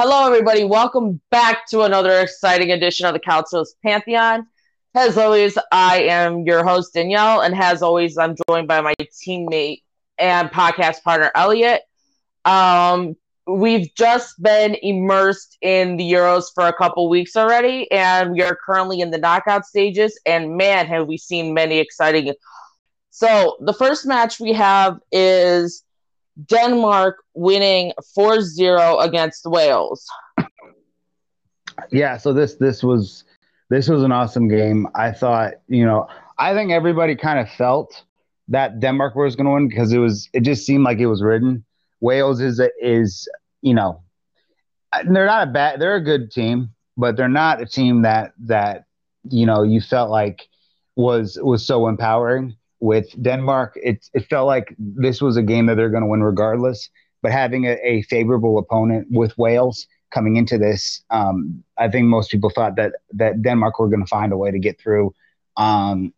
Hello, everybody. Welcome back to another exciting edition of the Council's Pantheon. As always, I am your host, Danielle, and as always, I'm joined by my teammate and podcast partner, Elliot. Um, we've just been immersed in the Euros for a couple weeks already, and we are currently in the knockout stages. And man, have we seen many exciting. So, the first match we have is Denmark winning 4-0 against Wales. Yeah, so this this was this was an awesome game. I thought, you know, I think everybody kind of felt that Denmark was going to win because it was it just seemed like it was written. Wales is a, is, you know, they're not a bad they're a good team, but they're not a team that that you know, you felt like was was so empowering with Denmark, it, it felt like this was a game that they're going to win regardless. But having a, a, favorable opponent with Wales coming into this, um, I think most people thought that that Denmark were going to find a way to get through. Um,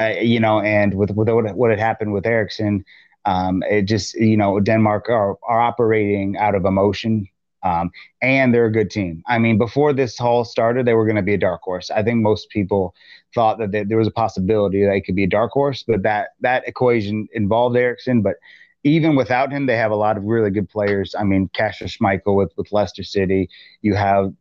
uh, you know, and with, with what, what had happened with Eriksen, um, it just you know Denmark are are operating out of emotion um, and they're a good team. I mean, before this haul started, they were going to be a dark horse. I think most people thought that they, there was a possibility they could be a dark horse, but that that equation involved Eriksen. But even without him, they have a lot of really good players. I mean, Kasper Schmeichel with with Leicester City. You have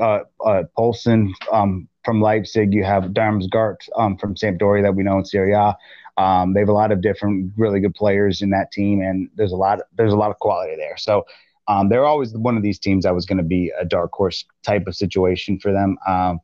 uh, uh, Poulsen um, from Leipzig. You have Damsgaard um, from Sampdoria that we know in Serie A. Um, they have a lot of different really good players in that team, and there's a lot there's a lot of quality there. So um, they're always one of these teams that was going to be a dark horse type of situation for them. Um,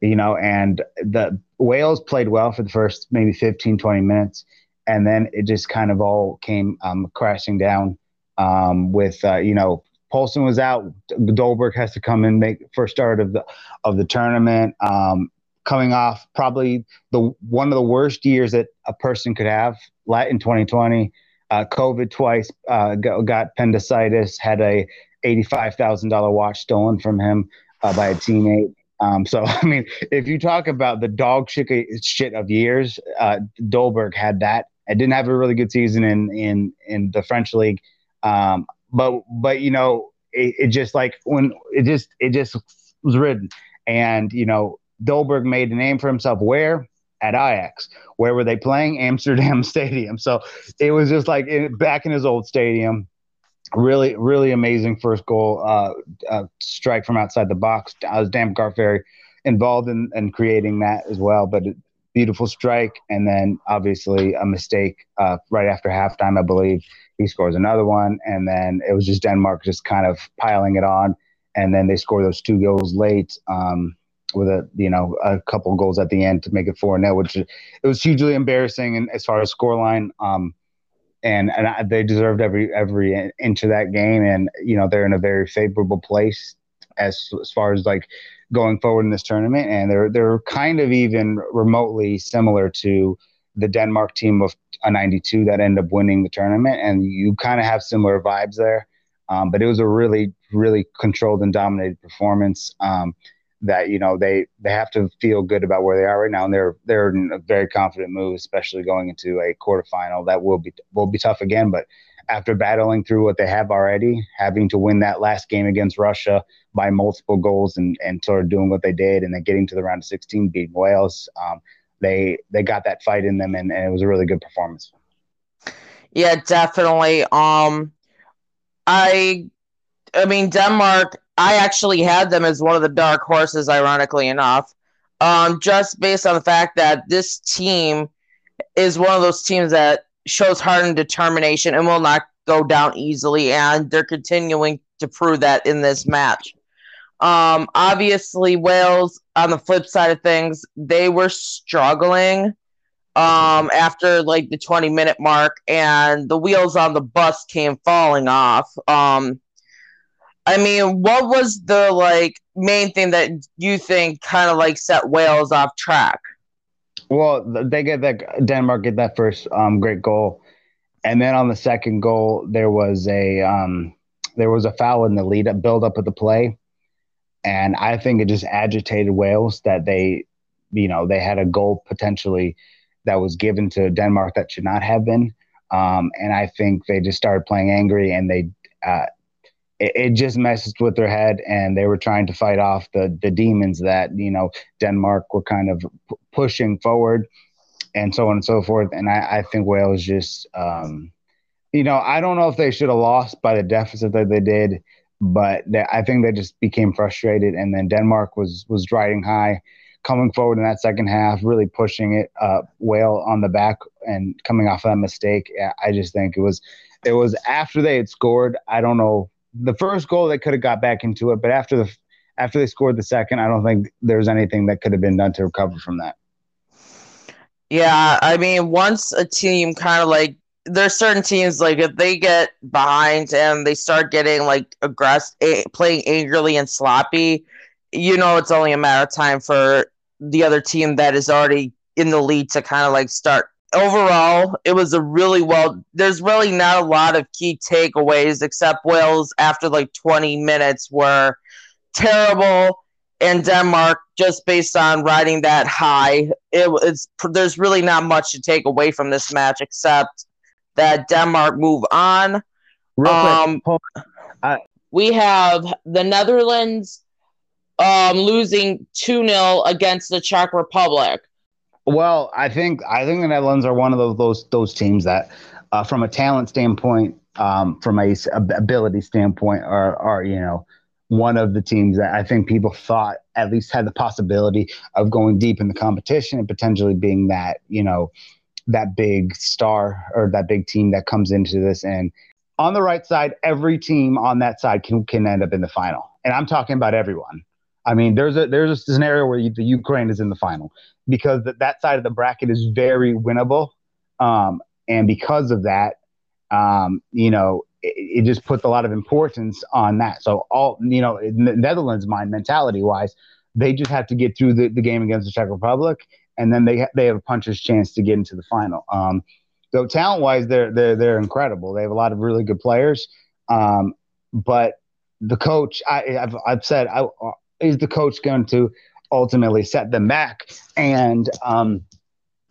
you know, and the Wales played well for the first maybe 15, 20 minutes. And then it just kind of all came um, crashing down um, with, uh, you know, Poulsen was out. Dolberg has to come in make first start of the of the tournament. Um, coming off probably the one of the worst years that a person could have in 2020 uh, COVID twice, uh, got, got, appendicitis, had a $85,000 watch stolen from him uh, by a teammate. Um, so, I mean, if you talk about the dog shit, shit of years, uh, Dolberg had that. I didn't have a really good season in in in the French league, um, but but you know, it, it just like when it just it just was written, and you know, Dolberg made a name for himself where at Ajax. Where were they playing? Amsterdam Stadium. So it was just like back in his old stadium. Really, really amazing first goal uh, uh, strike from outside the box. I was Damsgaard very involved in, in creating that as well. But beautiful strike, and then obviously a mistake uh, right after halftime, I believe. He scores another one, and then it was just Denmark just kind of piling it on, and then they score those two goals late. Um, with a you know a couple goals at the end to make it four 0 which it was hugely embarrassing and as far as scoreline. Um, and and I, they deserved every every inch of that game, and you know they're in a very favorable place as as far as like going forward in this tournament, and they're they're kind of even remotely similar to the Denmark team of a 92 that ended up winning the tournament, and you kind of have similar vibes there. Um, but it was a really really controlled and dominated performance. Um, that you know they they have to feel good about where they are right now, and they're they're in a very confident move, especially going into a quarterfinal that will be will be tough again. But after battling through what they have already, having to win that last game against Russia by multiple goals and and sort of doing what they did, and then getting to the round of 16, beating Wales, um, they they got that fight in them, and, and it was a really good performance. Yeah, definitely. Um, I I mean Denmark I actually had them as one of the dark horses, ironically enough, um, just based on the fact that this team is one of those teams that shows heart and determination and will not go down easily, and they're continuing to prove that in this match. Um, obviously, Wales, on the flip side of things, they were struggling um, after like the 20 minute mark, and the wheels on the bus came falling off. Um, I mean, what was the like main thing that you think kind of like set Wales off track? Well, they get that Denmark get that first um, great goal, and then on the second goal there was a um, there was a foul in the lead up build up of the play, and I think it just agitated Wales that they, you know, they had a goal potentially that was given to Denmark that should not have been, um, and I think they just started playing angry and they. Uh, it, it, just messed with their head, and they were trying to fight off the the demons that you know Denmark were kind of p- pushing forward, and so on and so forth. And I, I think Wales just, um, you know, I don't know if they should have lost by the deficit that they did, but they, I think they just became frustrated, and then Denmark was was riding high. Coming forward in that second half, really pushing it, uh, Whale on the back and coming off that mistake. I just think it was it was after they had scored. I don't know the first goal they could have got back into it, but after the after they scored the second, I don't think there's anything that could have been done to recover from that. Yeah, I mean, once a team kind of like there's certain teams like if they get behind and they start getting like aggressive, playing angrily and sloppy, you know, it's only a matter of time for the other team that is already in the lead to kind of like start overall, it was a really well. There's really not a lot of key takeaways except Wales after like 20 minutes were terrible, and Denmark just based on riding that high. It, it's there's really not much to take away from this match except that Denmark move on. Real um, quick, we have the Netherlands um, losing 2 0 against the Czech Republic. Well, I think I think the Netherlands are one of those those those teams that, uh, from a talent standpoint, um, from a ability standpoint, are are you know one of the teams that I think people thought at least had the possibility of going deep in the competition and potentially being that you know that big star or that big team that comes into this. And on the right side every team on that side can can end up in the final. And i'm talking about everyone i mean there's a there's a scenario where you, the ukraine is in the final because that, that side of the bracket is very winnable. Um, and because of that, um, you know, it, it, just puts a lot of importance on that. So all, you know, Netherlands mind mentality wise, they just have to get through the, the game against the Czech Republic, and then they they have a puncher's chance to get into the final. Um, so talent wise, they're they're they're incredible. They have a lot of really good players. Um, but the coach, I, have I've said, I, is the coach going to ultimately set them back. And um,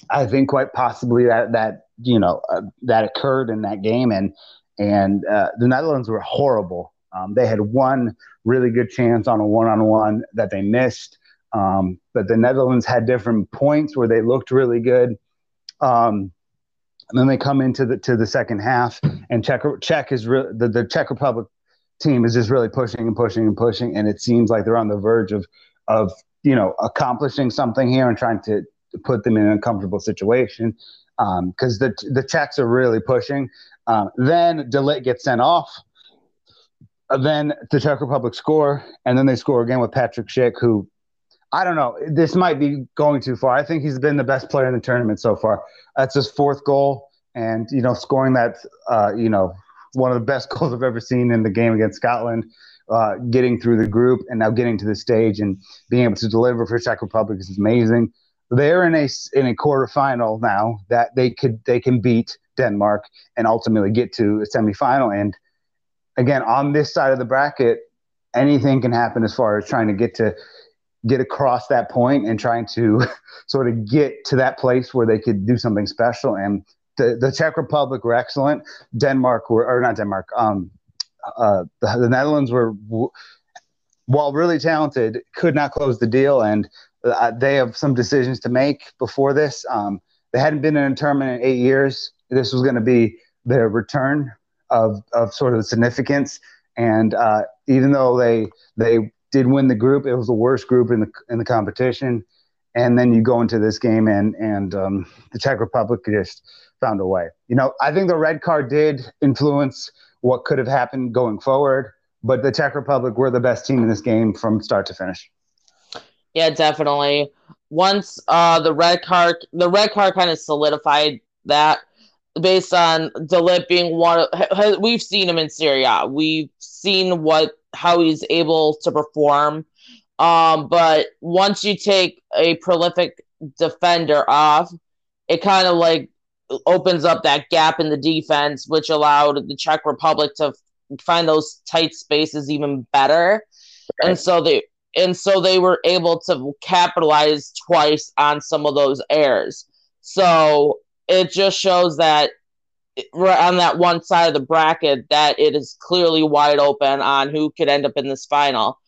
I think quite possibly that that you know uh, that occurred in that game, and and uh, the Netherlands were horrible. Um, they had one really good chance on a one-on-one that they missed, um, but the Netherlands had different points where they looked really good. Um, and then they come into the to the second half, and Czech Czech is re- the the Czech Republic team is just really pushing and pushing and pushing, and it seems like they're on the verge of of you know, accomplishing something here and trying to, put them in an uncomfortable situation because um, the the Czechs are really pushing. Um, then de Ligt gets sent off. Then the Czech Republic score, and then they score again with Patrick Schick, who I don't know. This might be going too far. I think he's been the best player in the tournament so far. That's his fourth goal, and you know, scoring that, uh, you know, one of the best goals I've ever seen in the game against Scotland uh, getting through the group and now getting to the stage and being able to deliver for Czech Republic is amazing. They're in a in a quarterfinal now that they could they can beat Denmark and ultimately get to a semifinal. And again, on this side of the bracket, anything can happen as far as trying to get to get across that point and trying to sort of get to that place where they could do something special. And the, Czech Republic were excellent. Denmark were, or not Denmark, um, uh, the, the, Netherlands were, while really talented, could not close the deal, and uh, they have some decisions to make before this. Um, they hadn't been in a tournament in eight years. This was going to be their return of of sort of significance, and uh, even though they they did win the group, it was the worst group in the in the competition. And then you go into this game, and and um, the Czech Republic just found a way. You know, I think the red card did influence what could have happened going forward. But the Czech Republic were the best team in this game from start to finish. Yeah, definitely. Once uh, the red card, the red card kind of solidified that based on de Ligt being one. Of, we've seen him in Serie A. We've seen what how he's able to perform. Um, but once you take a prolific defender off, it kind of like opens up that gap in the defense, which allowed the Czech Republic to find those tight spaces even better. Right. And so they and so they were able to capitalize twice on some of those errors. So it just shows that on that one side of the bracket that it is clearly wide open on who could end up in this final.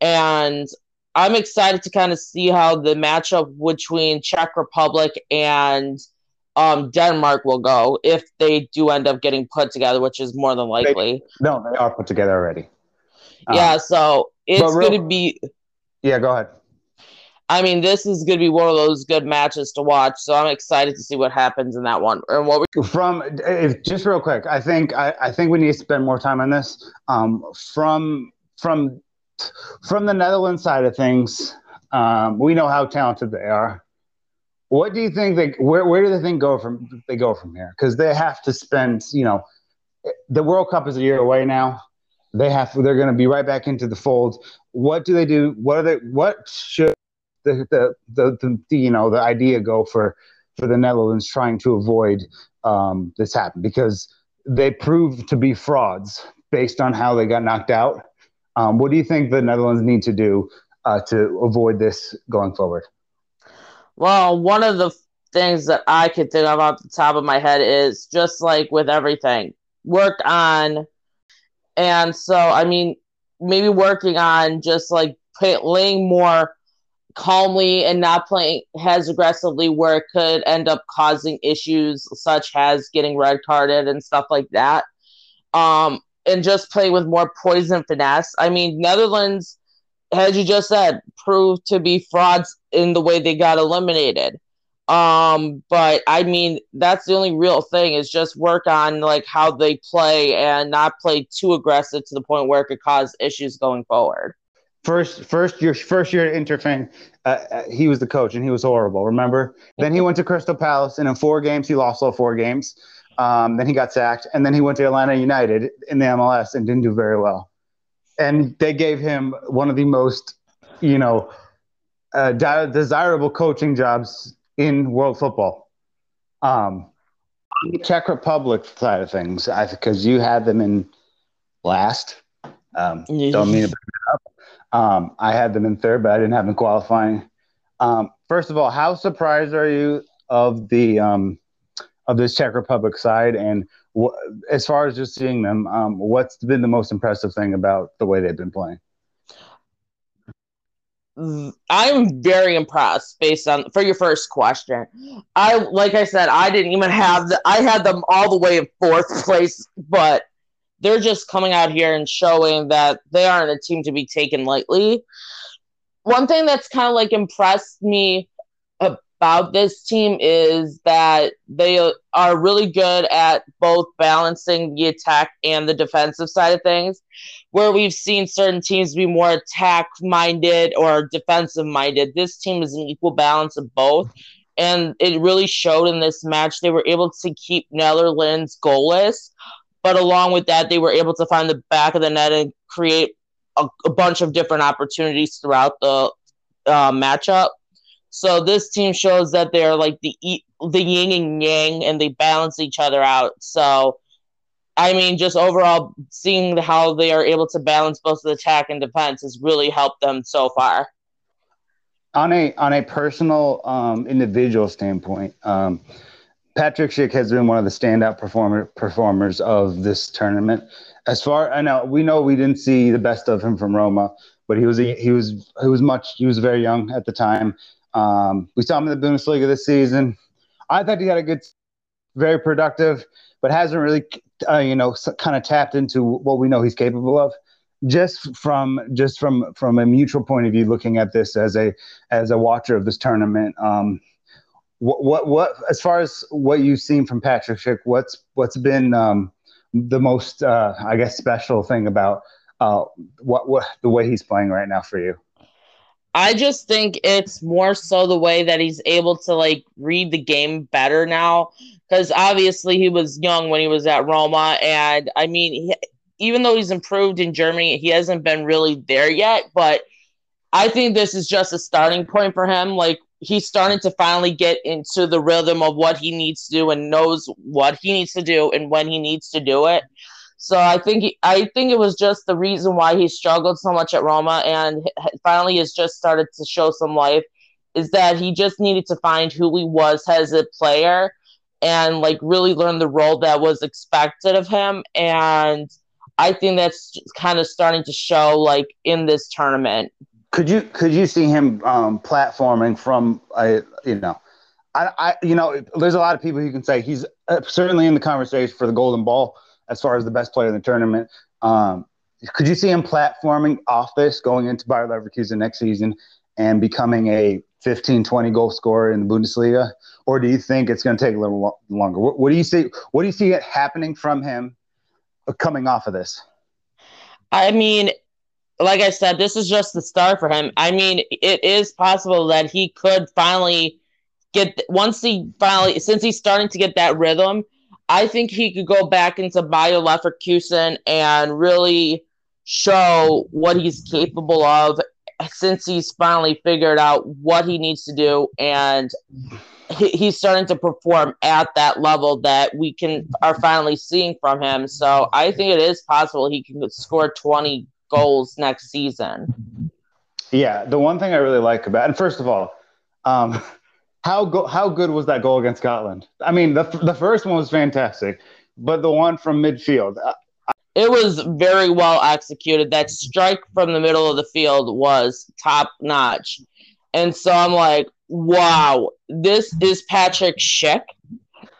And I'm excited to kind of see how the matchup between Czech Republic and um, Denmark will go if they do end up getting put together, which is more than likely. They, no, they are put together already. Yeah, um, so it's going to be. Yeah, go ahead. I mean, this is going to be one of those good matches to watch. So I'm excited to see what happens in that one. And what we- from if, just real quick, I think I, I think we need to spend more time on this. Um, from from from the Netherlands side of things, um, we know how talented they are. What do you think they where where do they think go from they go from here? Because they have to spend, you know, the World Cup is a year away now. They have they're going to be right back into the fold. What do they do? What are they? What should the the, the, the, the you know the idea go for for the Netherlands trying to avoid um, this happen because they proved to be frauds based on how they got knocked out. Um, what do you think the Netherlands need to do uh, to avoid this going forward? Well, one of the things that I could think of off the top of my head is just like with everything, work on, and so I mean, maybe working on just like playing more calmly and not playing as aggressively where it could end up causing issues such as getting red carded and stuff like that. Um, and just play with more poison finesse. I mean, Netherlands as you just said, proved to be frauds in the way they got eliminated. Um, but I mean, that's the only real thing is just work on like how they play and not play too aggressive to the point where it could cause issues going forward. First, first year, first year at Interfang, uh, uh, he was the coach and he was horrible. Remember? then he went to Crystal Palace and in four games he lost all four games. Um, then he got sacked and then he went to Atlanta United in the MLS and didn't do very well and they gave him one of the most, you know, uh, de- desirable coaching jobs in world football. Um, on the Czech Republic side of things, because you had them in last. Um, don't mean to bring it up. Um, I had them in third, but I didn't have them qualifying. Um, first of all, how surprised are you of the um, of this Czech Republic side, and as far as just seeing them, um, what's been the most impressive thing about the way they've been playing? I'm very impressed based on for your first question. I like I said, I didn't even have the I had them all the way in fourth place, but they're just coming out here and showing that they aren't a team to be taken lightly. One thing that's kind of like impressed me about this team is that they are really good at both balancing the attack and the defensive side of things. Where we've seen certain teams be more attack minded or defensive minded, this team is an equal balance of both. And it really showed in this match. They were able to keep Netherlands goalless, but along with that, they were able to find the back of the net and create a, a bunch of different opportunities throughout the uh, matchup. So this team shows that they're like the the yin and yang, and they balance each other out. So, I mean, just overall seeing how they are able to balance both the attack and defense has really helped them so far. On a on a personal um, individual standpoint, um, Patrick Schick has been one of the standout performer performers of this tournament. As far I know, we know we didn't see the best of him from Roma, but he was a, he was he was much he was very young at the time. Um, we saw him in the Bundesliga this season. I thought he had a good, very productive, but hasn't really, uh, you know, kind of tapped into what we know he's capable of. Just from just from from a mutual point of view, looking at this as a as a watcher of this tournament, um, what what what as far as what you've seen from Patrick Schick, what's what's been um, the most uh, I guess special thing about uh, what what the way he's playing right now for you? I just think it's more so the way that he's able to like read the game better now. Because obviously he was young when he was at Roma, and I mean, he, even though he's improved in Germany, he hasn't been really there yet. But I think this is just a starting point for him. Like he's starting to finally get into the rhythm of what he needs to do and knows what he needs to do and when he needs to do it. So I think I think it was just the reason why he struggled so much at Roma and finally has just started to show some life is that he just needed to find who he was as a player and like really learn the role that was expected of him. And I think that's kind of starting to show like in this tournament. Could you could you see him um, platforming from a you know, I, I you know there's a lot of people who can say he's uh, certainly in the conversation for the Golden Ball as far as the best player in the tournament. Um, could you see him platforming off this going into Bayer Leverkusen next season and becoming a 15, 20 goal scorer in the Bundesliga? Or do you think it's going to take a little lo- longer? What, what, do you see? What do you see happening from him coming off of this? I mean, like I said, this is just the start for him. I mean, it is possible that he could finally get once he finally since he's starting to get that rhythm. I think he could go back into Bayer Leverkusen and really show what he's capable of since he's finally figured out what he needs to do and he, he's starting to perform at that level that we can are finally seeing from him. So i think it is possible he can score 20 goals next season. Yeah the one thing i really like about and first of all um, how go, how good was that goal against scotland i mean the, the first one was fantastic but the one from midfield uh, it was very well executed. That strike from the middle of the field was top notch. And so I'm like, wow, this is Patrick Schick.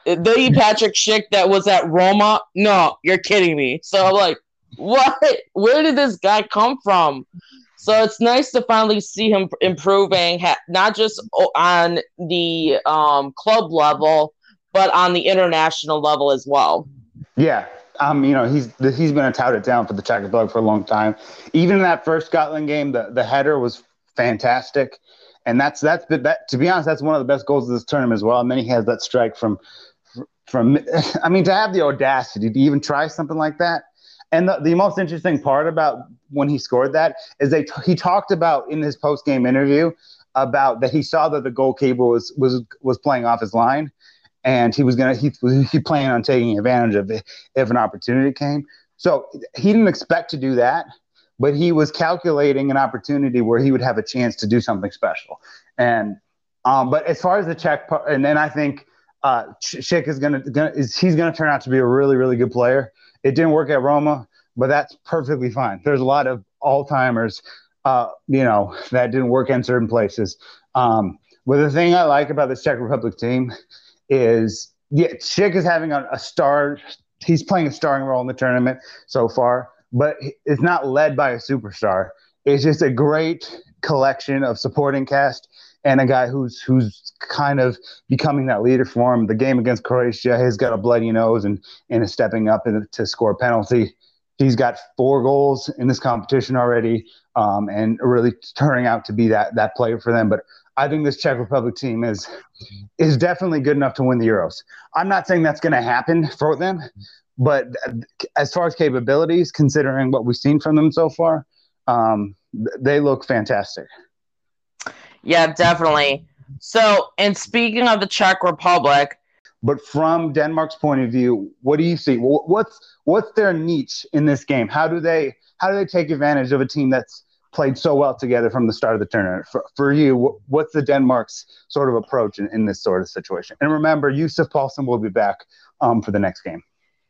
The Patrick Schick that was at Roma? No, you're kidding me. So I'm like, what? Where did this guy come from? So it's nice to finally see him improving, not just on the um, club level, but on the international level as well. Yeah, um, you know, he's he's been a touted down for the Czech Republic for a long time. Even in that first Scotland game, the, the header was fantastic, and that's that's the, that. To be honest, that's one of the best goals of this tournament as well. And then he has that strike from from. I mean, to have the audacity to even try something like that. And the, the most interesting part about when he scored that is they he talked about in his post game interview about that he saw that the goalkeeper was was was playing off his line and he was gonna he he planned on taking advantage of it if an opportunity came. So he didn't expect to do that, but he was calculating an opportunity where he would have a chance to do something special. And um, but as far as the Czech, and then I think uh, Schick is gonna, gonna is he's gonna turn out to be a really really good player. It didn't work at Roma, but that's perfectly fine. There's a lot of all timers, uh, you know, that didn't work in certain places. Um, but the thing I like about this Czech Republic team is yeah, Schick is having a, a star. He's playing a starring role in the tournament so far, but it's not led by a superstar. It's just a great collection of supporting cast and a guy who's who's kind of becoming that leader for him. The game against Croatia, he's got a bloody nose and and is stepping up in, to score a penalty. He's got four goals in this competition already, um, and really turning out to be that that player for them. But I think this Czech Republic team is is definitely good enough to win the Euros. I'm not saying that's going to happen for them, but as far as capabilities, considering what we've seen from them so far, um, they look fantastic. Yeah, definitely. So, and speaking of the Czech Republic, but from Denmark's point of view, what do you see? What's what's their niche in this game? How do they how do they take advantage of a team that's played so well together from the start of the tournament. For, for you, what's the Denmark's sort of approach in, in this sort of situation? And remember, Yussuf Poulsen will be back um, for the next game.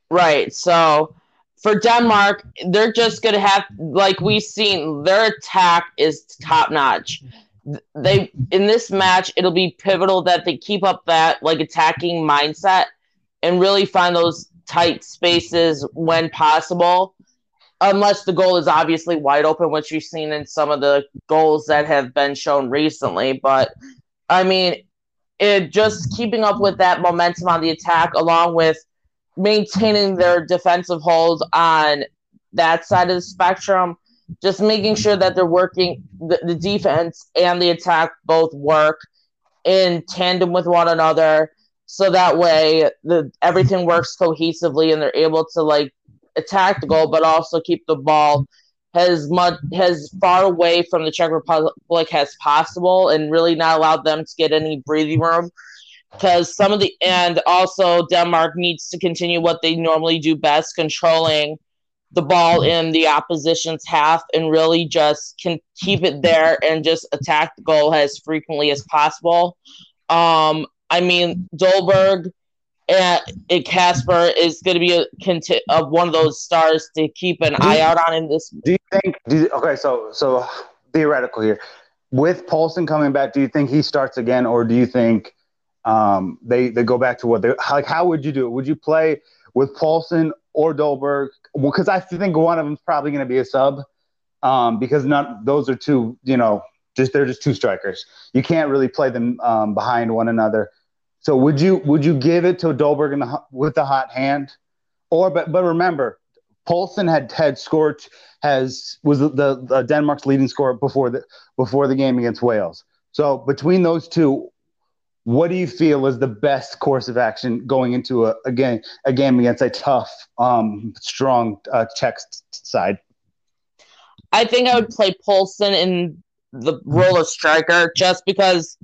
Right. So for Denmark, they're just going to have, like we've seen, their attack is top notch. They in this match, it'll be pivotal that they keep up that like attacking mindset and really find those tight spaces when possible unless the goal is obviously wide open, which you've seen in some of the goals that have been shown recently. But I mean, it just keeping up with that momentum on the attack, along with maintaining their defensive hold on that side of the spectrum, just making sure that they're working the, the defense and the attack both work in tandem with one another so that way the everything works cohesively and they're able to like attack the goal, but also keep the ball as much as far away from the Czech Republic as possible, and really not allow them to get any breathing room. Because some of the and also Denmark needs to continue what they normally do best, controlling the ball in the opposition's half, and really just can keep it there and just attack the goal as frequently as possible. Um, I mean, Dolberg and Kasper is going to be a, a, one of those stars to keep an eye out on in this. Do you think? Do you, okay, so so theoretical here, with Poulsen coming back, do you think he starts again, or do you think um, they they go back to what they like? How would you do it? Would you play with Poulsen or Dolberg? Because I think one of them is probably going to be a sub, um, because not those are two, you know, just they're just two strikers. You can't really play them um, behind one another. So would you would you give it to Dolberg in the, with the hot hand, or but but remember, Poulsen had had scored has was the, the Denmark's leading scorer before the before the game against Wales. So between those two, what do you feel is the best course of action going into a, a game a game against a tough, um, strong uh, Czech side? I think I would play Poulsen in the role of striker just because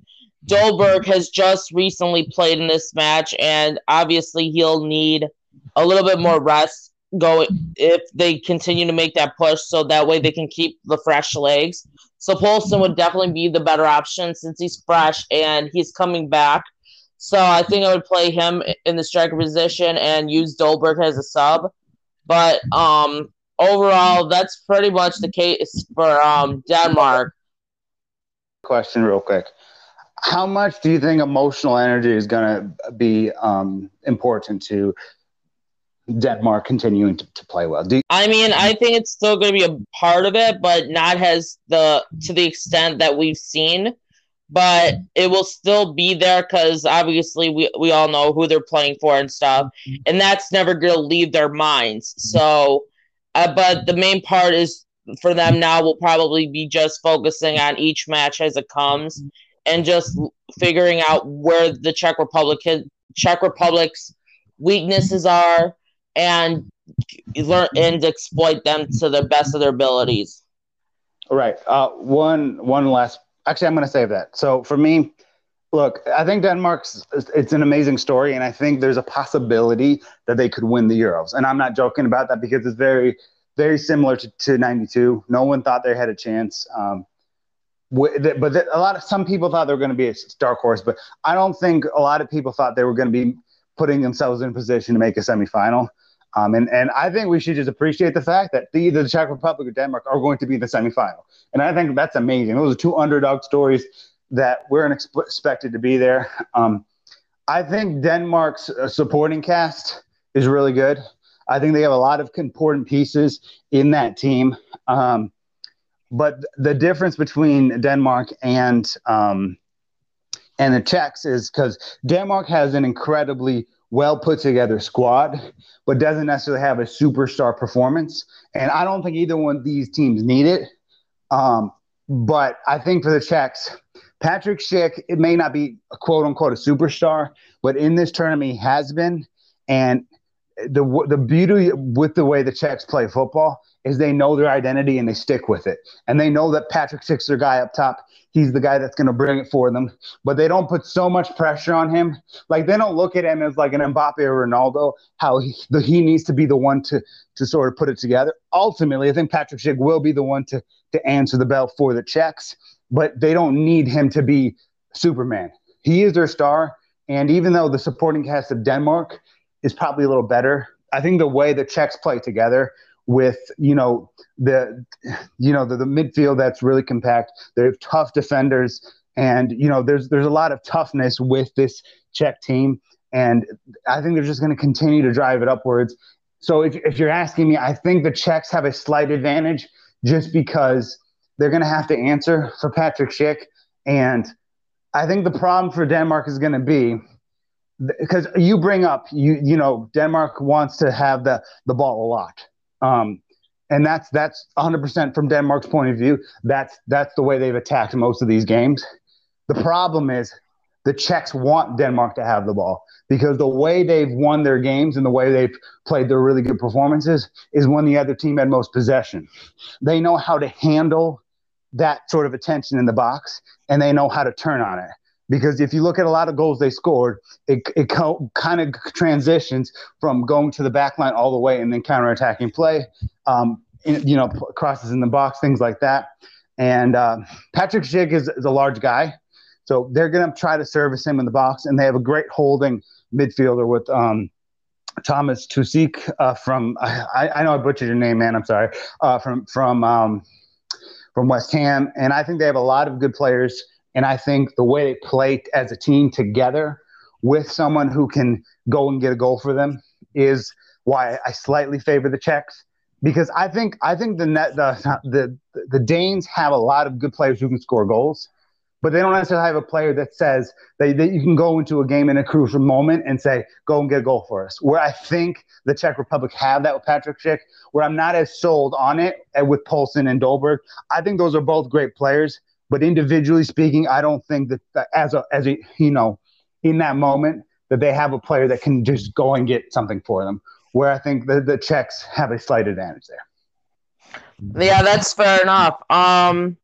Dolberg has just recently played in this match, and obviously he'll need a little bit more rest going if they continue to make that push, so that way they can keep the fresh legs. So Poulsen would definitely be the better option since he's fresh and he's coming back. So I think I would play him in the striker position and use Dolberg as a sub. But um, overall, that's pretty much the case for um, Denmark. Question, real quick how much do you think emotional energy is going to be um, important to Denmark continuing to, to play well? You- I mean, I think it's still going to be a part of it, but not as the to the extent that we've seen. But it will still be there because obviously we, we all know who they're playing for and stuff, and that's never going to leave their minds. So, uh, but the main part is for them now will probably be just focusing on each match as it comes and just figuring out where the Czech Republic Czech Republic's weaknesses are and learn and exploit them to the best of their abilities. Right. Uh, one one last. Actually, I'm going to save that. So for me, look, I think Denmark's it's an amazing story, and I think there's a possibility that they could win the Euros. And I'm not joking about that because it's very very similar to, to 92. No one thought they had a chance. Um, but a lot of some people thought they were going to be a dark horse, but I don't think a lot of people thought they were going to be putting themselves in position to make a semifinal. Um, and, and I think we should just appreciate the fact that the, either the Czech Republic or Denmark are going to be in the semifinal. And I think that's amazing. Those are two underdog stories that we're expected to be there. Um, I think Denmark's uh, supporting cast is really good. I think they have a lot of important pieces in that team. Um, but the difference between Denmark and um, and the Czechs is because Denmark has an incredibly well put together squad, but doesn't necessarily have a superstar performance. And I don't think either one of these teams need it. Um, but I think for the Czechs, Patrick Schick, it may not be a quote unquote a superstar, but in this tournament he has been. And the the beauty with the way the Czechs play football is they know their identity and they stick with it. And they know that Patrick Schick's their guy up top. He's the guy that's going to bring it for them. But they don't put so much pressure on him. Like they don't look at him as like an Mbappe or Ronaldo, how he, the, he needs to be the one to to sort of put it together. Ultimately, I think Patrick Schick will be the one to to answer the bell for the Czechs, but they don't need him to be Superman. He is their star. And even though the supporting cast of Denmark is probably a little better, I think the way the Czechs play together with you know the you know the, the midfield that's really compact. They have tough defenders, and you know there's there's a lot of toughness with this Czech team, and I think they're just going to continue to drive it upwards. So if if you're asking me, I think the Czechs have a slight advantage just because they're going to have to answer for Patrick Schick, and I think the problem for Denmark is going to be because you bring up you you know Denmark wants to have the the ball a lot um, and that's that's 100% from Denmark's point of view. That's that's the way they've attacked most of these games. The problem is the Czechs want Denmark to have the ball because the way they've won their games and the way they've played their really good performances is when the other team had most possession. They know how to handle that sort of attention in the box and they know how to turn on it because if you look at a lot of goals they scored, it, it co- kind of transitions from going to the back line all the way and then counterattacking play, um, in, you know, crosses in the box, things like that. And uh, Patrick Schick is, is, a large guy, So they're going to try to service him in the box, and they have a great holding midfielder with um, Thomas Tusik uh, from I, I, know I butchered your name, man. I'm sorry. Uh, from from um, from West Ham, and I think they have a lot of good players. And I think the way they play as a team together with someone who can go and get a goal for them is why I slightly favor the Czechs because I think I think the net the the the Danes have a lot of good players who can score goals, but they don't necessarily have a player that says that, that you can go into a game in a crucial moment and say go and get a goal for us. Where I think the Czech Republic have that with Patrick Schick, where I'm not as sold on it uh, with Poulsen and Dolberg. I think those are both great players, but individually speaking, I don't think that, that as a as a you know in that moment that they have a player that can just go and get something for them where I think the, the Czechs have a slight advantage there. Yeah, that's fair enough. Um,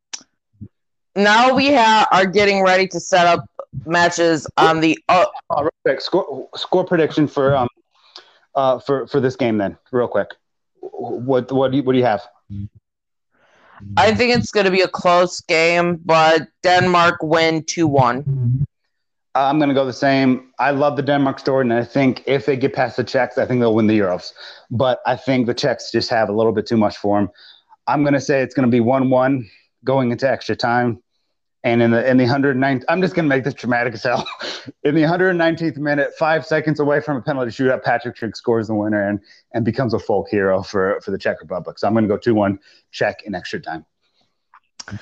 now we have are getting ready to set up matches on the. Uh, oh, real quick, score score prediction for um uh for for this game then, real quick. What what do you what do you have? I think it's going to be a close game, but Denmark win two one. I'm going to go the same. I love the Denmark story, and I think if they get past the Czechs, I think they'll win the Euros. But I think the Czechs just have a little bit too much for them. I'm going to say it's going to be one-one going into extra time, and in the in the 109th, I'm just going to make this dramatic as hell. in the 119th minute, five seconds away from a penalty shootout, Patrick Schick scores the winner and and becomes a folk hero for for the Czech Republic. So I'm going to go two-one Czech in extra time.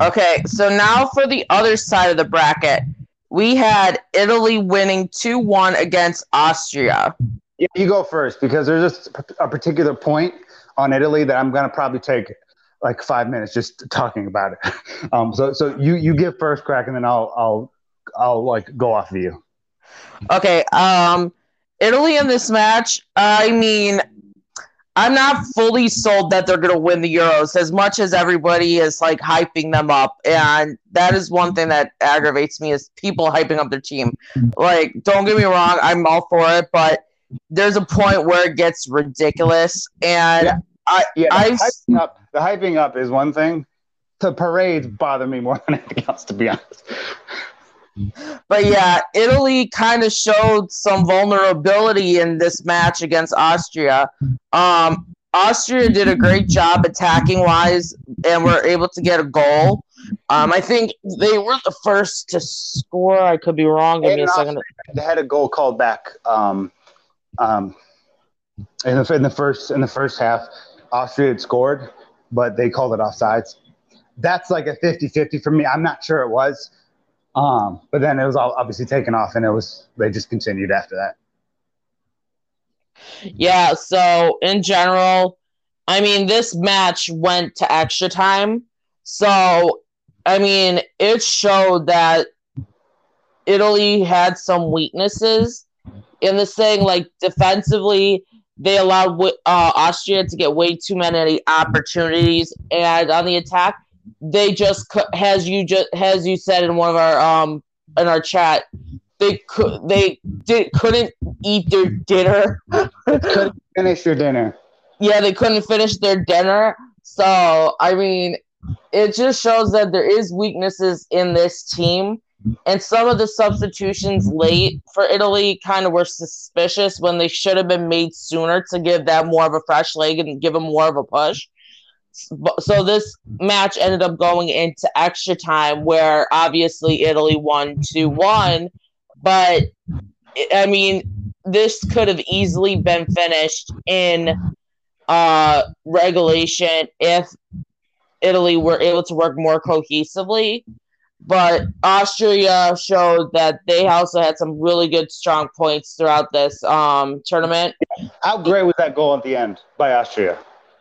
Okay, so now for the other side of the bracket we had Italy winning 2 1 against Austria. Yeah, you go first because there's just a particular point on Italy that I'm going to probably take like five minutes just talking about it. Um, so so you you give first crack and then I'll I'll I'll like go off of you. Okay. Um, Italy in this match. I mean, I'm not fully sold that they're going to win the Euros as much as everybody is like hyping them up. And that is one thing that aggravates me is people hyping up their team. Like, don't get me wrong, I'm all for it, but there's a point where it gets ridiculous. And yeah. I, yeah, the hyping, up, the hyping up is one thing. The parades bother me more than anything else, to be honest. But yeah, Italy kind of showed some vulnerability in this match against Austria. Um, Austria did a great job attacking wise and were able to get a goal. Um, I think they were the first to score. I could be wrong. Give me a second. They had a goal called back um, um, in, the, in the first in the first half. Austria had scored, but they called it offsides. That's like a 50-50 for me. I'm not sure it was. Um, but then it was all obviously taken off, and it was they just continued after that. Yeah. So in general, I mean, this match went to extra time. So I mean, it showed that Italy had some weaknesses in this thing. Like defensively, they allowed uh, Austria to get way too many opportunities, and on the attack, they just has you just has you said in one of our um in our chat they could they did couldn't eat their dinner. Couldn't finish their dinner. Yeah they couldn't finish their dinner. So i mean it just shows that there is weaknesses in this team and some of the substitutions late for italy kind of were suspicious when they should have been made sooner to give them more of a fresh leg and give them more of a push. So this match ended up going into extra time where obviously Italy won 2-1 but I mean this could have easily been finished in uh regulation if Italy were able to work more cohesively but Austria showed that they also had some really good strong points throughout this um tournament. How great was that goal at the end by Austria?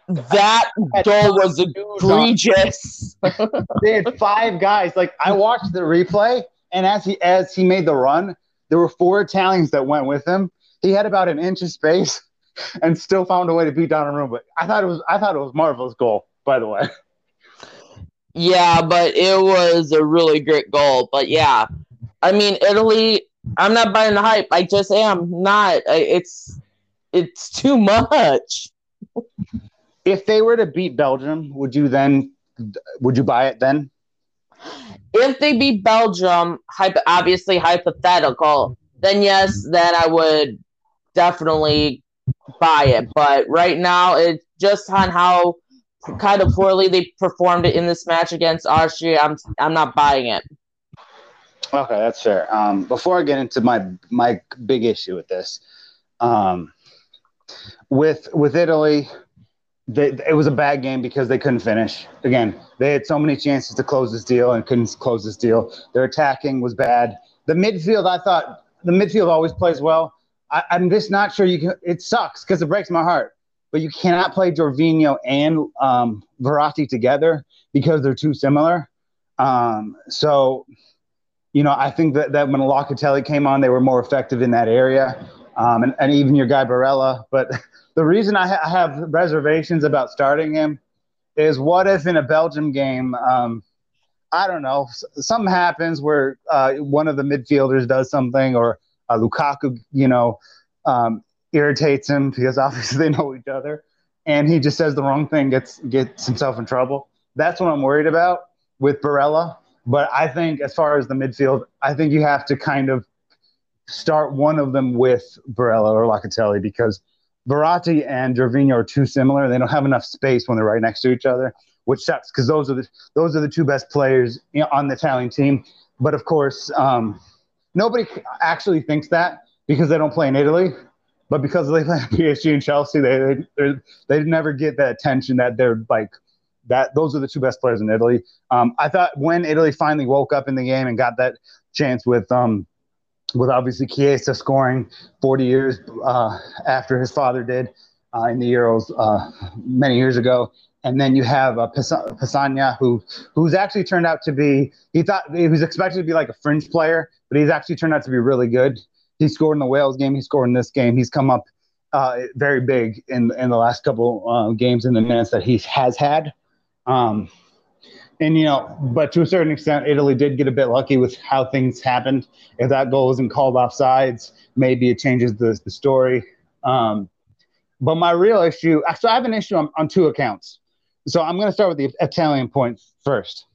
that goal was egregious. they had five guys. Like I watched the replay, and as he as he made the run, there were four Italians that went with him. He had about an inch of space, and still found a way to beat Donnarumma. But I thought it was I thought it was marvelous goal. By the way. Yeah, but it was a really great goal. But yeah, I mean Italy. I'm not buying the hype. I just am not. It's it's too much if they were to beat Belgium, would you then would you buy it then? if they beat Belgium, hypo- obviously hypothetical, then yes, then I would definitely buy it. But right now, it's just on how kind of poorly they performed in this match against Austria. I'm I'm not buying it. Okay, that's fair. Um, before I get into my my big issue with this, um, with with Italy, they, it was a bad game because they couldn't finish. Again, they had so many chances to close this deal and couldn't close this deal. Their attacking was bad. The midfield, I thought, the midfield always plays well. I, am just not sure you can. It sucks because it breaks my heart, but you cannot play Jorginho and um, Verratti together because they're too similar. Um, so, you know, I think that, that when Locatelli came on, they were more effective in that area, um, and, and even your guy Barella, but. The reason I, ha- I have reservations about starting him is what if in a Belgium game, um, I don't know, something happens where uh, one of the midfielders does something or uh, Lukaku, you know, um, irritates him because obviously they know each other, and he just says the wrong thing, gets gets himself in trouble. That's what I'm worried about with Barella. But I think as far as the midfield, I think you have to kind of start one of them with Barella or Locatelli because – Verratti and Jorginho are too similar. They don't have enough space when they're right next to each other, which sucks because those are the those are the two best players on the Italian team. But of course, um, nobody actually thinks that because they don't play in Italy. But because they play PSG and Chelsea, they they they never get that attention that they're like that. Those are the two best players in Italy. Um, I thought when Italy finally woke up in the game and got that chance with um, with obviously Chiesa scoring 40 years uh, after his father did uh, in the Euros uh, many years ago. And then you have uh, Pessina, who who's actually turned out to be he thought he was expected to be like a fringe player, but he's actually turned out to be really good. He scored in the Wales game. He scored in this game. He's come up uh, very big in in the last couple uh, games in the minutes that he has had. Um, and you know, but to a certain extent, Italy did get a bit lucky with how things happened. If that goal isn't called off sides, maybe it changes the, the story. Um, but my real issue, so I have an issue on, on two accounts. So I'm going to start with the Italian point first.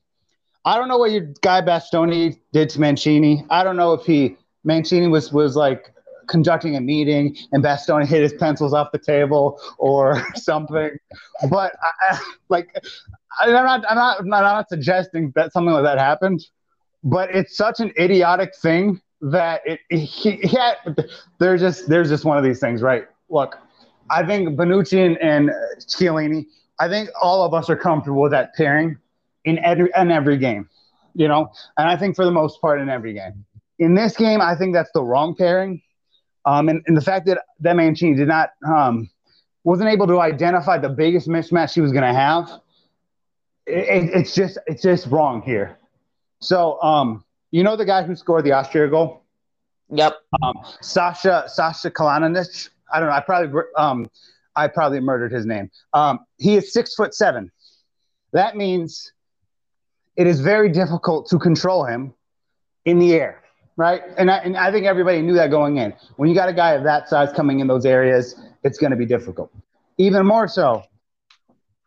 I don't know what your guy Bastoni did to Mancini. I don't know if he Mancini was was like conducting a meeting and Bastoni hit his pencils off the table or something. But I, like, I'm not, I'm not, I'm not suggesting that something like that happened, but it's such an idiotic thing that it, he, he had, there's just, there's just one of these things, right? Look, I think Bonucci and, and Chiellini, I think all of us are comfortable with that pairing in every, in every game, you know, and I think for the most part in every game. In this game, I think that's the wrong pairing um, and, and the fact that that Mancini did not um, wasn't able to identify the biggest mismatch he was going to have, it, it's just it's just wrong here. So um, you know the guy who scored the Austria goal? Yep. Um, Sasha Sasha Kalanic. I don't know. I probably um, I probably murdered his name. Um, he is six foot seven. That means it is very difficult to control him in the air right? And I, and I think everybody knew that going in. When you got a guy of that size coming in those areas, it's going to be difficult. Even more so,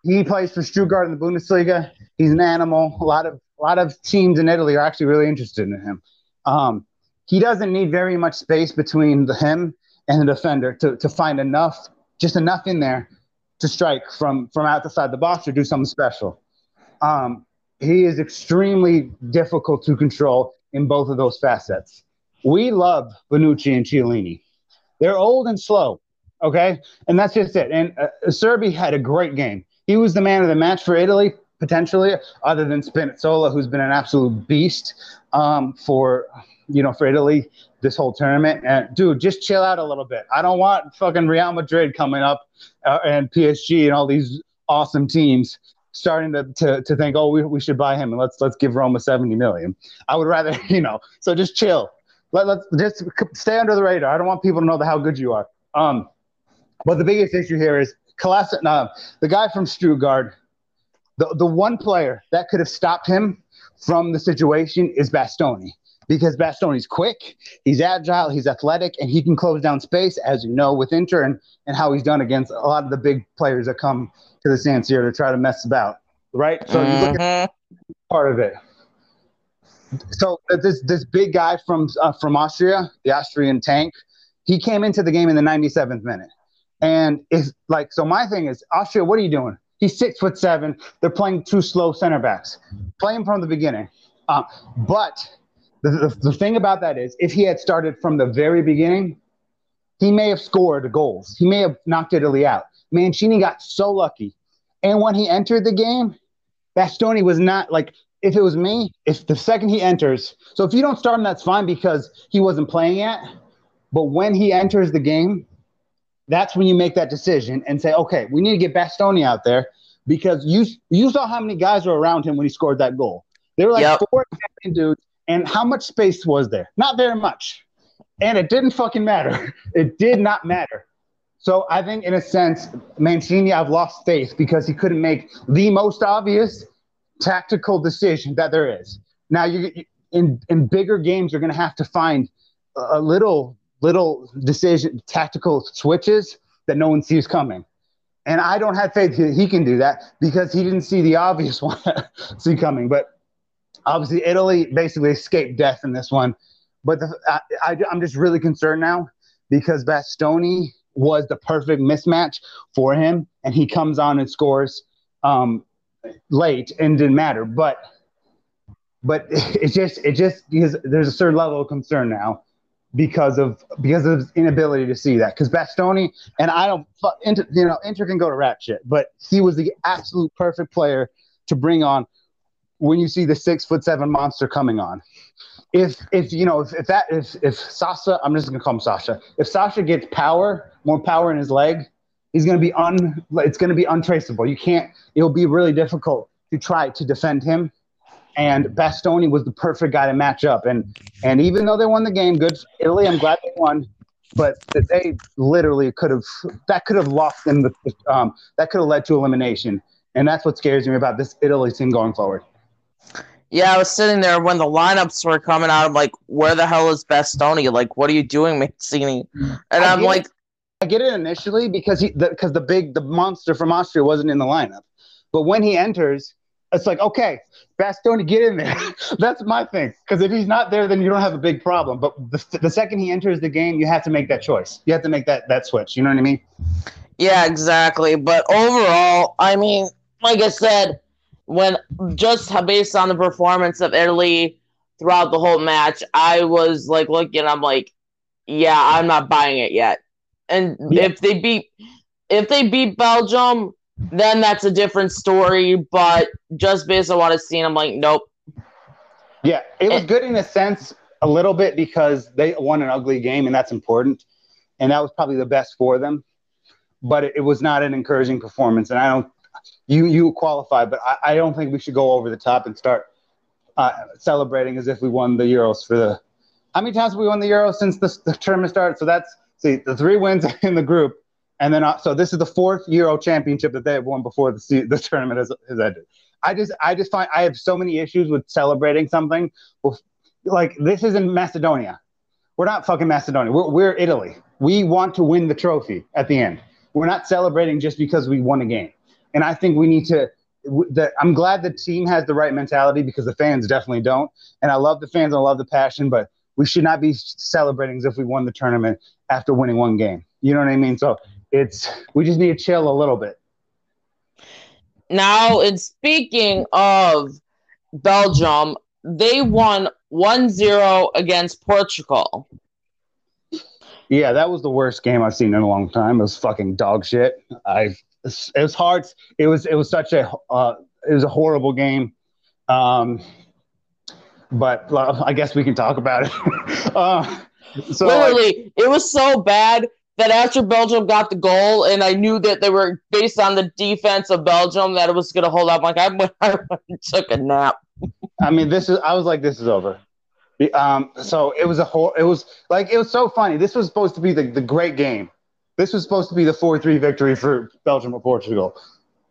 he plays for Stuttgart in the Bundesliga. He's an animal. A lot of a lot of teams in Italy are actually really interested in him. Um, he doesn't need very much space between the, him and the defender to, to find enough, just enough in there to strike from from outside the box or do something special. Um, he is extremely difficult to control in both of those facets. We love Bonucci and Chiellini. They're old and slow, okay? And that's just it. And uh, Serbi had a great game. He was the man of the match for Italy, potentially, other than Spinazzola, who's been an absolute beast um, for you know for Italy this whole tournament. And dude, just chill out a little bit. I don't want fucking Real Madrid coming up uh, and PSG and all these awesome teams starting to, to, to think, oh, we, we should buy him and let's let's give Roma 70 million. I would rather, you know, so just chill. Let, let's just stay under the radar. I don't want people to know how good you are. Um, but the biggest issue here is Kalas, uh, the guy from Stuttgart, the, the one player that could have stopped him from the situation is Bastoni because Bastoni's quick, he's agile, he's athletic, and he can close down space, as you know, with Inter and, and how he's done against a lot of the big players that come to the San Siro to try to mess about, right? So mm-hmm. you look at mm-hmm. part of it. so this this big guy from uh, from Austria, the Austrian tank, he came into the game in the 97th minute, and is like so. My thing is Austria, what are you doing? He's six foot seven. They're playing two slow center backs. Play him from the beginning. Uh, but the, the, the thing about that is, if he had started from the very beginning, he may have scored goals. He may have knocked Italy out. Mancini got so lucky. And when he entered the game, Bastoni was not like if it was me, if the second he enters, so if you don't start him, that's fine because he wasn't playing yet. But when he enters the game, that's when you make that decision and say, okay, we need to get Bastoni out there because you you saw how many guys were around him when he scored that goal. There were like yep. four dudes, and how much space was there? Not very much. And it didn't fucking matter. It did not matter. So I think, in a sense, Mancini, I've lost faith because he couldn't make the most obvious tactical decision that there is. Now, you in in bigger games, you're going to have to find a little little decision tactical switches that no one sees coming. And I don't have faith that he can do that because he didn't see the obvious one see coming. But obviously, Italy basically escaped death in this one. But the, I, I'm just really concerned now because Bastoni was the perfect mismatch for him, and he comes on and scores um, late and didn't matter. But but it's just it just because there's a certain level of concern now because of because of his inability to see that. Because Bastoni and I don't you know Inter can go to rat shit, but he was the absolute perfect player to bring on when you see the six foot seven monster coming on. If if you know if, if that if if Sasha, I'm just gonna call him Sasha. If Sasha gets power, more power in his leg, he's gonna be un. It's gonna be untraceable. You can't. It'll be really difficult to try to defend him and Bastoni was the perfect guy to match up. And and even though they won the game, good Italy. I'm glad they won, but they literally could have that could have lost them. The um, that could have led to elimination, and that's what scares me about this Italy team going forward. Yeah, I was sitting there when the lineups were coming out. I'm like, where the hell is Bastoni? Like, what are you doing, Mancini? And I am like, it. I get it initially because he because the, the big the monster from Austria wasn't in the lineup, but when he enters it's like, okay, Bastoni, get in there. That's my thing. Because if he's not there, then you don't have a big problem. But the, the second he enters the game, you have to make that choice. You have to make that that switch. You know what I mean? Yeah, exactly. But overall, I mean, like I said, when just based on the performance of Italy throughout the whole match, I was like looking, I'm like, yeah, I'm not buying it yet. And yeah. if they beat if they beat Belgium, then that's a different story. But just based on what I've seen, I'm like, nope. Yeah, it was eh. good in a sense, a little bit because they won an ugly game, and that's important. And that was probably the best for them. But it, it was not an encouraging performance. And I don't, you you qualify, but I, I don't think we should go over the top and start uh, celebrating as if we won the Euros for the. How many times have we won the Euros since the, the tournament started? So that's see the three wins in the group and then, uh, so this is the fourth Euro championship that they have won before the, the tournament has, has ended. I just, I just find I have so many issues with celebrating something. Like this is in Macedonia. We're not fucking Macedonia. We're, we're Italy. We want to win the trophy at the end. We're not celebrating just because we won a game. And I think we need to. The, I'm glad the team has the right mentality because the fans definitely don't. And I love the fans and I love the passion, but we should not be celebrating as if we won the tournament after winning one game. You know what I mean? So it's we just need to chill a little bit. Now, in speaking of Belgium, they won 1-0 against Portugal. Yeah, that was the worst game I've seen in a long time. It was fucking dog shit. I it was hard. It was it was such a uh, it was a horrible game. Um, but I guess we can talk about it. uh, so literally, it was so bad that after Belgium got the goal, and I knew that they were based on the defense of Belgium that it was going to hold up. Like I, I took a nap. I mean, this is. I was like, this is over. Um, so it was a whole. It was like it was so funny. This was supposed to be the, the great game. This was supposed to be the four three victory for Belgium or Portugal,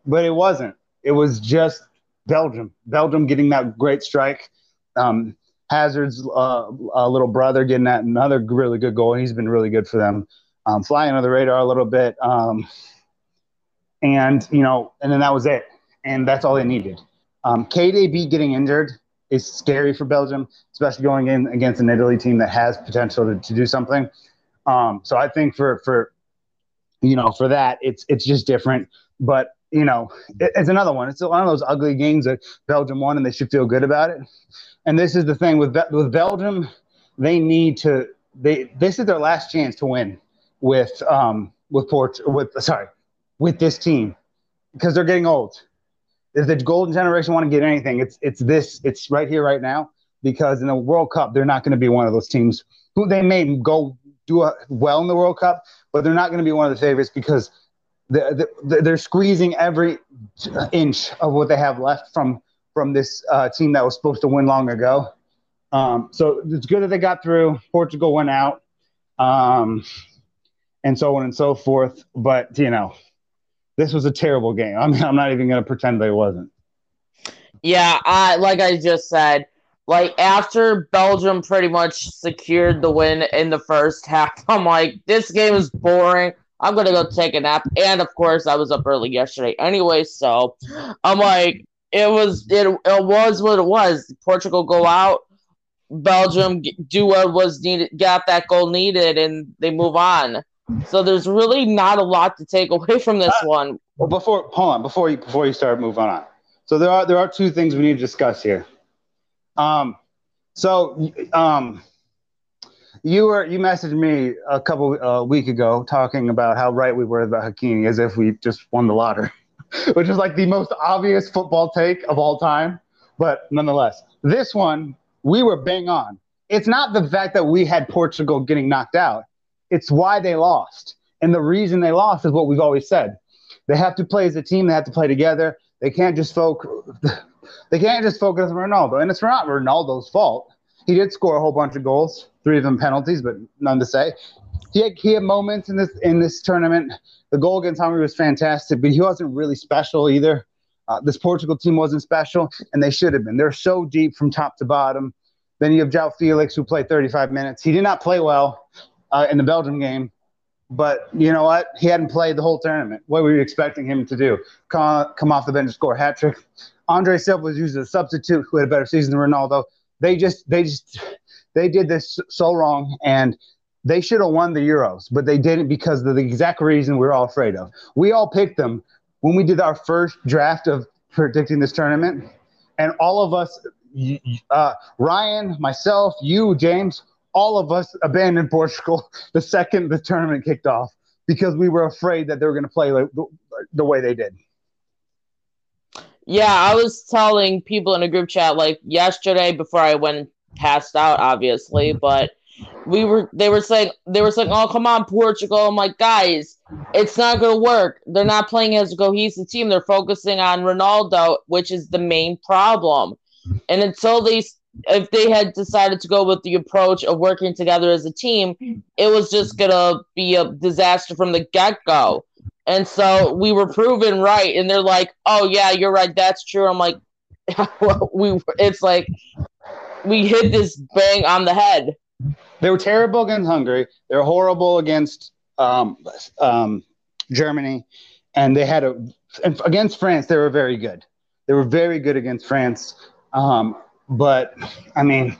but it wasn't. It was just Belgium. Belgium getting that great strike. Um, Hazard's uh, uh, little brother getting that another really good goal. He's been really good for them um, flying under the radar a little bit. Um, and, you know, and then that was it. And that's all they needed. Um, KDB getting injured is scary for Belgium, especially going in against an Italy team that has potential to, to do something. Um, so I think for for you know for that it's it's just different. But you know it, it's another one. It's one of those ugly games that Belgium won and they should feel good about it. And this is the thing with with Belgium, they need to they this is their last chance to win with um with Port with sorry with this team because they're getting old. If the golden generation want to get anything, it's it's this. It's right here, right now. Because in the World Cup, they're not going to be one of those teams who they may go do a, well in the World Cup, but they're not going to be one of the favorites because they're, they're squeezing every inch of what they have left from from this uh, team that was supposed to win long ago. Um, so it's good that they got through. Portugal went out, um, and so on and so forth. But you know, this was a terrible game. I mean, I'm not even going to pretend that it wasn't. Yeah, I like I just said, like after Belgium pretty much secured the win in the first half, I'm like, this game is boring. I'm gonna go take a nap. And of course, I was up early yesterday anyway, so I'm like, it was it, it was what it was. Portugal go out, Belgium do what was needed, got that goal needed, and they move on. So there's really not a lot to take away from this uh, one. Well, before hold on, before you before you start moving on. So there are there are two things we need to discuss here. Um, so um, you were you messaged me a couple a uh, week ago talking about how right we were about Hakimi as if we just won the lottery, which is like the most obvious football take of all time. But nonetheless, this one we were bang on. It's not the fact that we had Portugal getting knocked out it's why they lost. And the reason they lost is what we've always said. They have to play as a team. They have to play together. They can't just focus. They can't just focus on Ronaldo, and it's not Ronaldo's fault. He did score a whole bunch of goals, three of them penalties, but none to say. He had, he had moments in this in this tournament. The goal against Hungary was fantastic, but he wasn't really special either. Uh, this Portugal team wasn't special, and they should have been. They're so deep from top to bottom. Then you have João Felix, who played 35 minutes. He did not play well uh, in the Belgium game. But you know what? He hadn't played the whole tournament. What were you expecting him to do? Come, come off the bench and score a hat trick? Andre Silva was used as a substitute who had a better season than Ronaldo. They just, they just, they did this so wrong, and they should have won the Euros, but they didn't because of the exact reason we are all afraid of. We all picked them when we did our first draft of predicting this tournament, and all of us, uh, Ryan, myself, you, James, all of us abandoned Portugal the second the tournament kicked off because we were afraid that they were going to play like the, the way they did. Yeah, I was telling people in a group chat like yesterday before I went passed out, obviously, mm-hmm. but we were they were saying they were saying, "Oh, come on, Portugal." I'm like, guys, it's not going to work. They're not playing as a cohesive team. They're focusing on Ronaldo, which is the main problem. And until they if they had decided to go with the approach of working together as a team, it was just gonna be a disaster from the get go. And so we were proven right, and they're like, "Oh yeah, you're right. That's true." I'm like, "We." It's like we hit this bang on the head. They were terrible against Hungary. They're horrible against um, um, Germany, and they had a against France. They were very good. They were very good against France. Um, but I mean,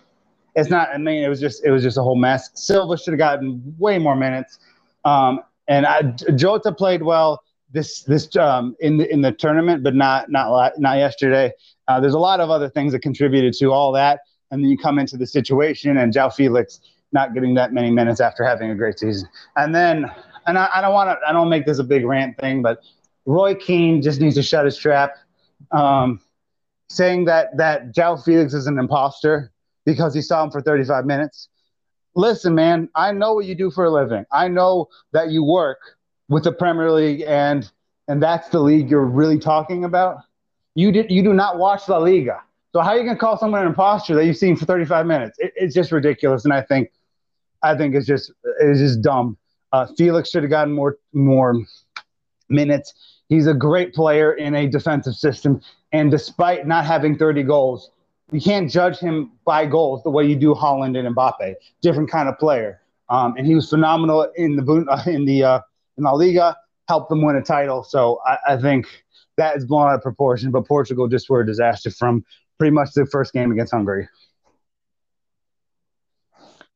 it's not. I mean, it was just it was just a whole mess. Silva should have gotten way more minutes. Um, and I, Jota played well this this um, in the in the tournament, but not not not yesterday. Uh, there's a lot of other things that contributed to all that, and then you come into the situation and João Felix not getting that many minutes after having a great season, and then and I, I don't want to I don't make this a big rant thing, but Roy Keane just needs to shut his trap. Um, saying that that João Felix is an imposter because he saw him for 35 minutes. Listen, man, I know what you do for a living. I know that you work with the Premier League and and that's the league you're really talking about. You did you do not watch La Liga. So how are you gonna call someone an imposter that you've seen for 35 minutes? It, it's just ridiculous, and I think I think it's just it's just dumb. Uh, Felix should have gotten more more minutes. He's a great player in a defensive system. And despite not having 30 goals, you can't judge him by goals the way you do Haaland and Mbappe. Different kind of player. Um, and he was phenomenal in the uh, in the uh, in La Liga, helped them win a title. So I, I think that is blown out of proportion. But Portugal just were a disaster from pretty much the first game against Hungary.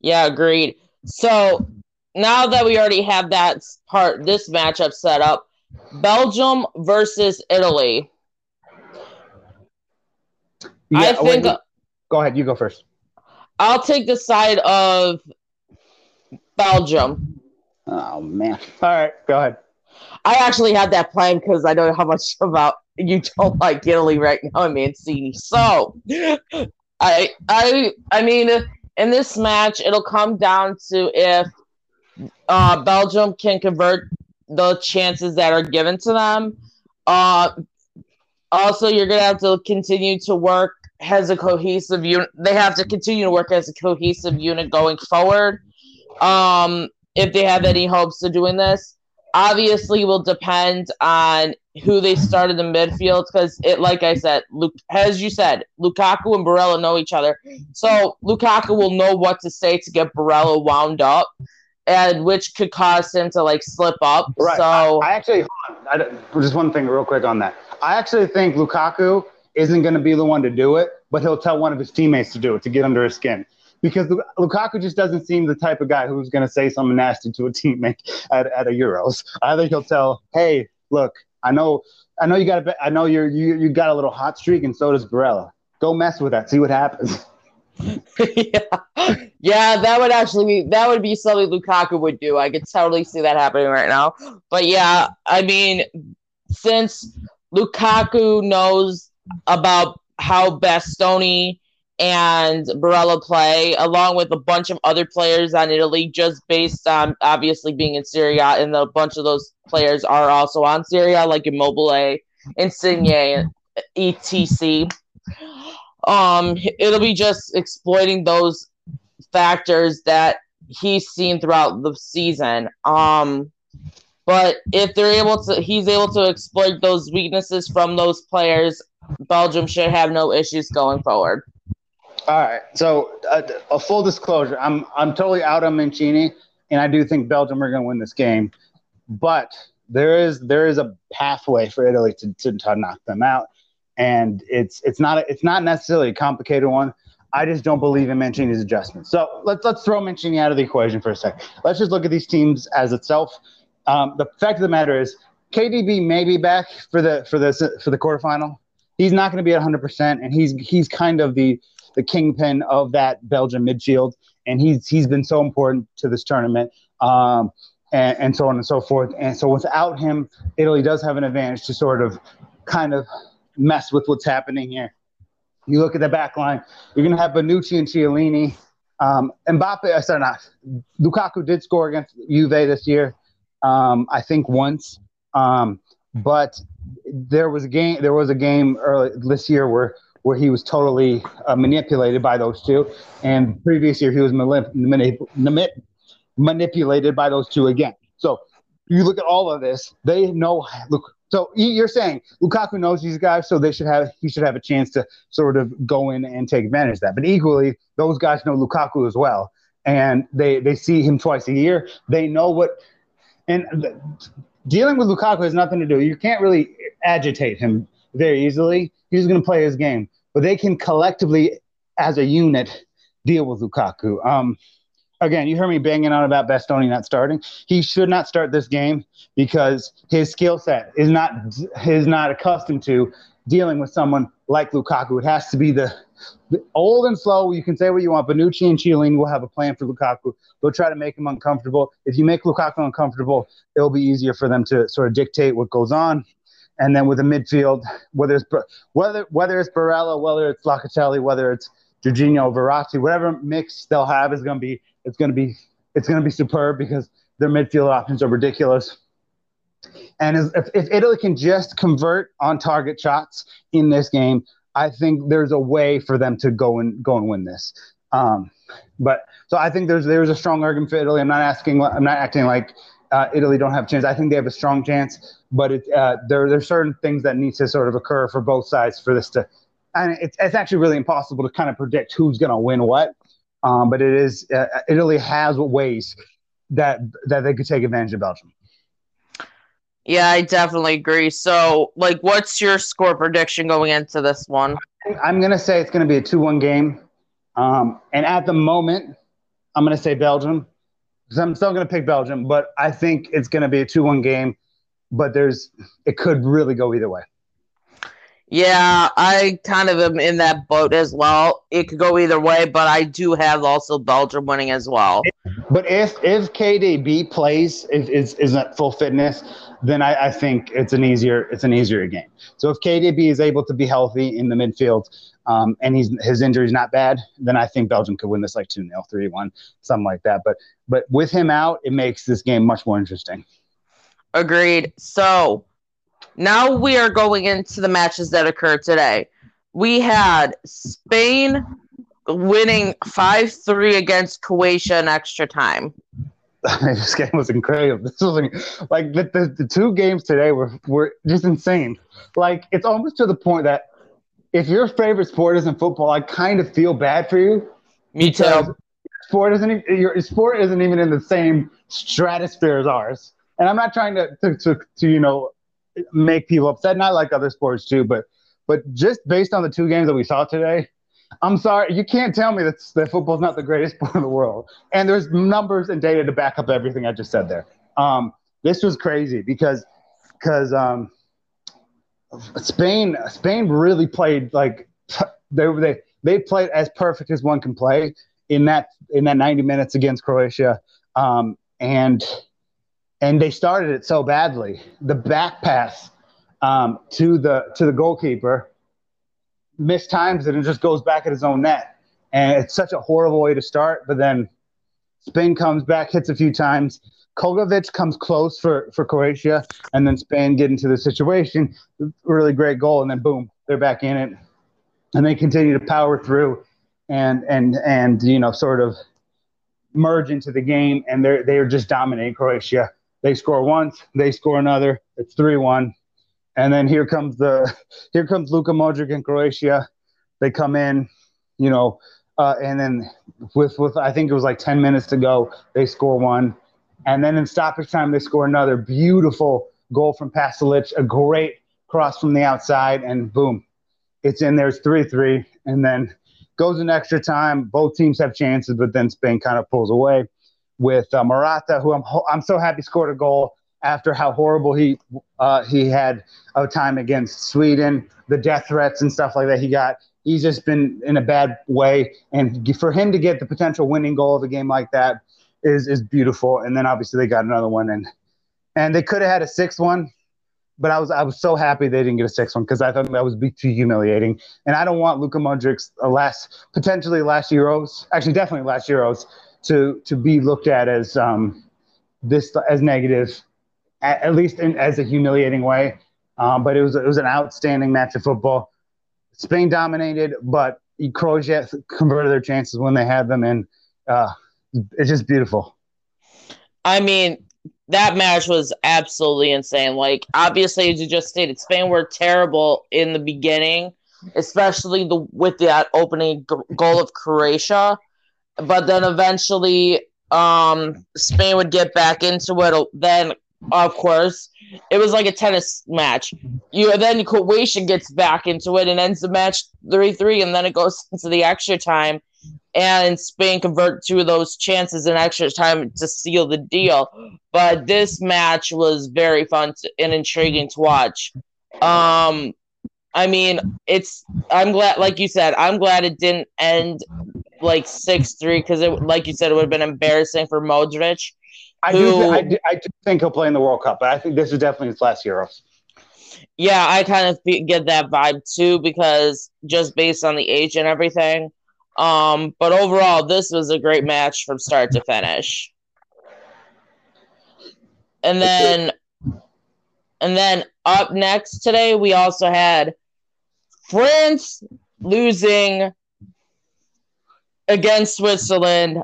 Yeah, agreed. So now that we already have that part, this matchup set up, Belgium versus Italy. Yeah, I think. Wait, go ahead. You go first. I'll take the side of Belgium. Oh man! All right, go ahead. I actually had that plan because I know how much about you don't like Italy right now, Mancini. So, I, I, I mean, in this match, it'll come down to if uh, Belgium can convert the chances that are given to them. Uh, also, you're gonna have to continue to work as a cohesive unit. They have to continue to work as a cohesive unit going forward. Um, if they have any hopes of doing this, obviously will depend on who they start in the midfield because it, like I said, Luke, as you said, Lukaku and Barella know each other, so Lukaku will know what to say to get Barella wound up, and which could cause him to like slip up. Right. So I, I actually, I, just one thing real quick on that. I actually think Lukaku isn't going to be the one to do it, but he'll tell one of his teammates to do it to get under his skin because Lukaku just doesn't seem the type of guy who's going to say something nasty to a teammate at, at a Euros. I think he'll tell, "Hey, look, I know, I know you got a, I know you're you you got a little hot streak, and so does Barella. Go mess with that, see what happens." yeah. yeah, that would actually be that would be something Lukaku would do. I could totally see that happening right now. But yeah, I mean, since Lukaku knows about how Bastoni and Barella play, along with a bunch of other players on Italy, just based on obviously being in Serie A, and a bunch of those players are also on Serie A, like Immobile, Insigne, etc. Um, it'll be just exploiting those factors that he's seen throughout the season. Um, but if they're able to, he's able to exploit those weaknesses from those players. Belgium should have no issues going forward. All right. So uh, a full disclosure, I'm I'm totally out on Mancini, and I do think Belgium are going to win this game, but there is there is a pathway for Italy to, to, to knock them out, and it's it's not it's not necessarily a complicated one. I just don't believe in Mancini's adjustments. So let's let's throw Mancini out of the equation for a second. Let's just look at these teams as itself. Um, the fact of the matter is, KDB may be back for the for the for the quarterfinal. He's not going to be at 100, percent and he's he's kind of the the kingpin of that Belgian midfield, and he's he's been so important to this tournament, um, and, and so on and so forth. And so without him, Italy does have an advantage to sort of kind of mess with what's happening here. You look at the back line, you're going to have Bonucci and Chiellini. Um, Mbappe, I uh, sorry, not Lukaku did score against Juve this year, um, I think once. Um, but there was a game. There was a game early this year where where he was totally uh, manipulated by those two. And previous year, he was manip- manip- manipulated by those two again. So you look at all of this, they know. Look, so you're saying Lukaku knows these guys, so they should have he should have a chance to sort of go in and take advantage of that. But equally, those guys know Lukaku as well, and they they see him twice a year. They know what, and dealing with Lukaku has nothing to do. You can't really agitate him very easily. He's going to play his game, but they can collectively, as a unit, deal with Lukaku. Um, again, you heard me banging on about Bastoni not starting. He should not start this game because his skill set is not is not accustomed to dealing with someone like Lukaku. It has to be the, the old and slow. You can say what you want. Bonucci and Chiellini will have a plan for Lukaku. They'll try to make him uncomfortable. If you make Lukaku uncomfortable, it'll be easier for them to sort of dictate what goes on. And then with the midfield, whether it's whether whether it's Barella, whether it's Locatelli, whether it's Jorginho, Verratti, whatever mix they'll have is going to be it's going to be it's going to be superb because their midfield options are ridiculous. And if, if Italy can just convert on target shots in this game, I think there's a way for them to go and go and win this. Um, but so I think there's there's a strong argument for Italy. I'm not asking. I'm not acting like uh, Italy don't have a chance. I think they have a strong chance, but it, uh, there there's certain things that need to sort of occur for both sides for this to, and it's it's actually really impossible to kind of predict who's going to win what. Um, but it is uh, Italy has ways that that they could take advantage of Belgium. Yeah, I definitely agree. So, like, what's your score prediction going into this one? I'm going to say it's going to be a 2 1 game. Um, and at the moment, I'm going to say Belgium because I'm still going to pick Belgium, but I think it's going to be a 2 1 game. But there's, it could really go either way. Yeah, I kind of am in that boat as well. It could go either way, but I do have also Belgium winning as well. But if if KDB plays if is is at full fitness, then I, I think it's an easier it's an easier game. So if KDB is able to be healthy in the midfield, um, and he's his injury's not bad, then I think Belgium could win this like 2-0, 3-1, something like that. But but with him out, it makes this game much more interesting. Agreed. So now we are going into the matches that occurred today. We had Spain winning 5 3 against Croatia in extra time. this game was incredible. This was like the, the, the, two games today were, were just insane. Like it's almost to the point that if your favorite sport isn't football, I kind of feel bad for you. Me too. Sport isn't even, your sport isn't even in the same stratosphere as ours. And I'm not trying to, to, to, to you know make people upset. Not like other sports too, but but just based on the two games that we saw today, I'm sorry, you can't tell me that, that football's not the greatest sport in the world. And there's numbers and data to back up everything I just said there. Um, this was crazy because because um, Spain Spain really played like they they they played as perfect as one can play in that in that 90 minutes against Croatia. Um, and and they started it so badly. The back pass um, to the to the goalkeeper mistimes it and just goes back at his own net. And it's such a horrible way to start. But then Spain comes back, hits a few times. Kovacic comes close for, for Croatia, and then Spain get into the situation. Really great goal, and then boom, they're back in it, and they continue to power through, and and and you know sort of merge into the game, and they're they are just dominating Croatia. They score once, they score another. It's three one, and then here comes the here comes Luka Modric in Croatia. They come in, you know, uh, and then with with I think it was like ten minutes to go, they score one, and then in stoppage time they score another beautiful goal from Pasalic, a great cross from the outside, and boom, it's in there. It's three three, and then goes in extra time. Both teams have chances, but then Spain kind of pulls away with uh, Morata, who I'm I'm so happy scored a goal after how horrible he uh, he had a time against Sweden, the death threats and stuff like that he got. He's just been in a bad way, and for him to get the potential winning goal of a game like that is is beautiful. And then obviously they got another one, and and they could have had a sixth one, but I was I was so happy they didn't get a sixth one because I thought that was too humiliating. And I don't want Luka Modric's last potentially last Euros, actually definitely last Euros, to to be looked at as um, this as negative at, at least in, as a humiliating way. Um, but it was it was an outstanding match of football. Spain dominated, but Croatia converted their chances when they had them, and uh, it's just beautiful. I mean, that match was absolutely insane. Like, obviously, as you just stated, Spain were terrible in the beginning, especially the with that opening goal of Croatia. But then eventually, um, Spain would get back into it. Then of course. It was like a tennis match. You then Croatia gets back into it and ends the match three three, and then it goes into the extra time, and Spain convert two of those chances in extra time to seal the deal. But this match was very fun and intriguing to watch. Um, I mean, it's I'm glad, like you said, I'm glad it didn't end like six three because it, like you said, it would have been embarrassing for Modric I do, I do, I do think he'll play in the World Cup, but I think this is definitely his last Euros. Yeah, I kind of get that vibe too because just based on the age and everything. Um, but overall, this was a great match from start to finish. And then, and then up next today, we also had France losing against Switzerland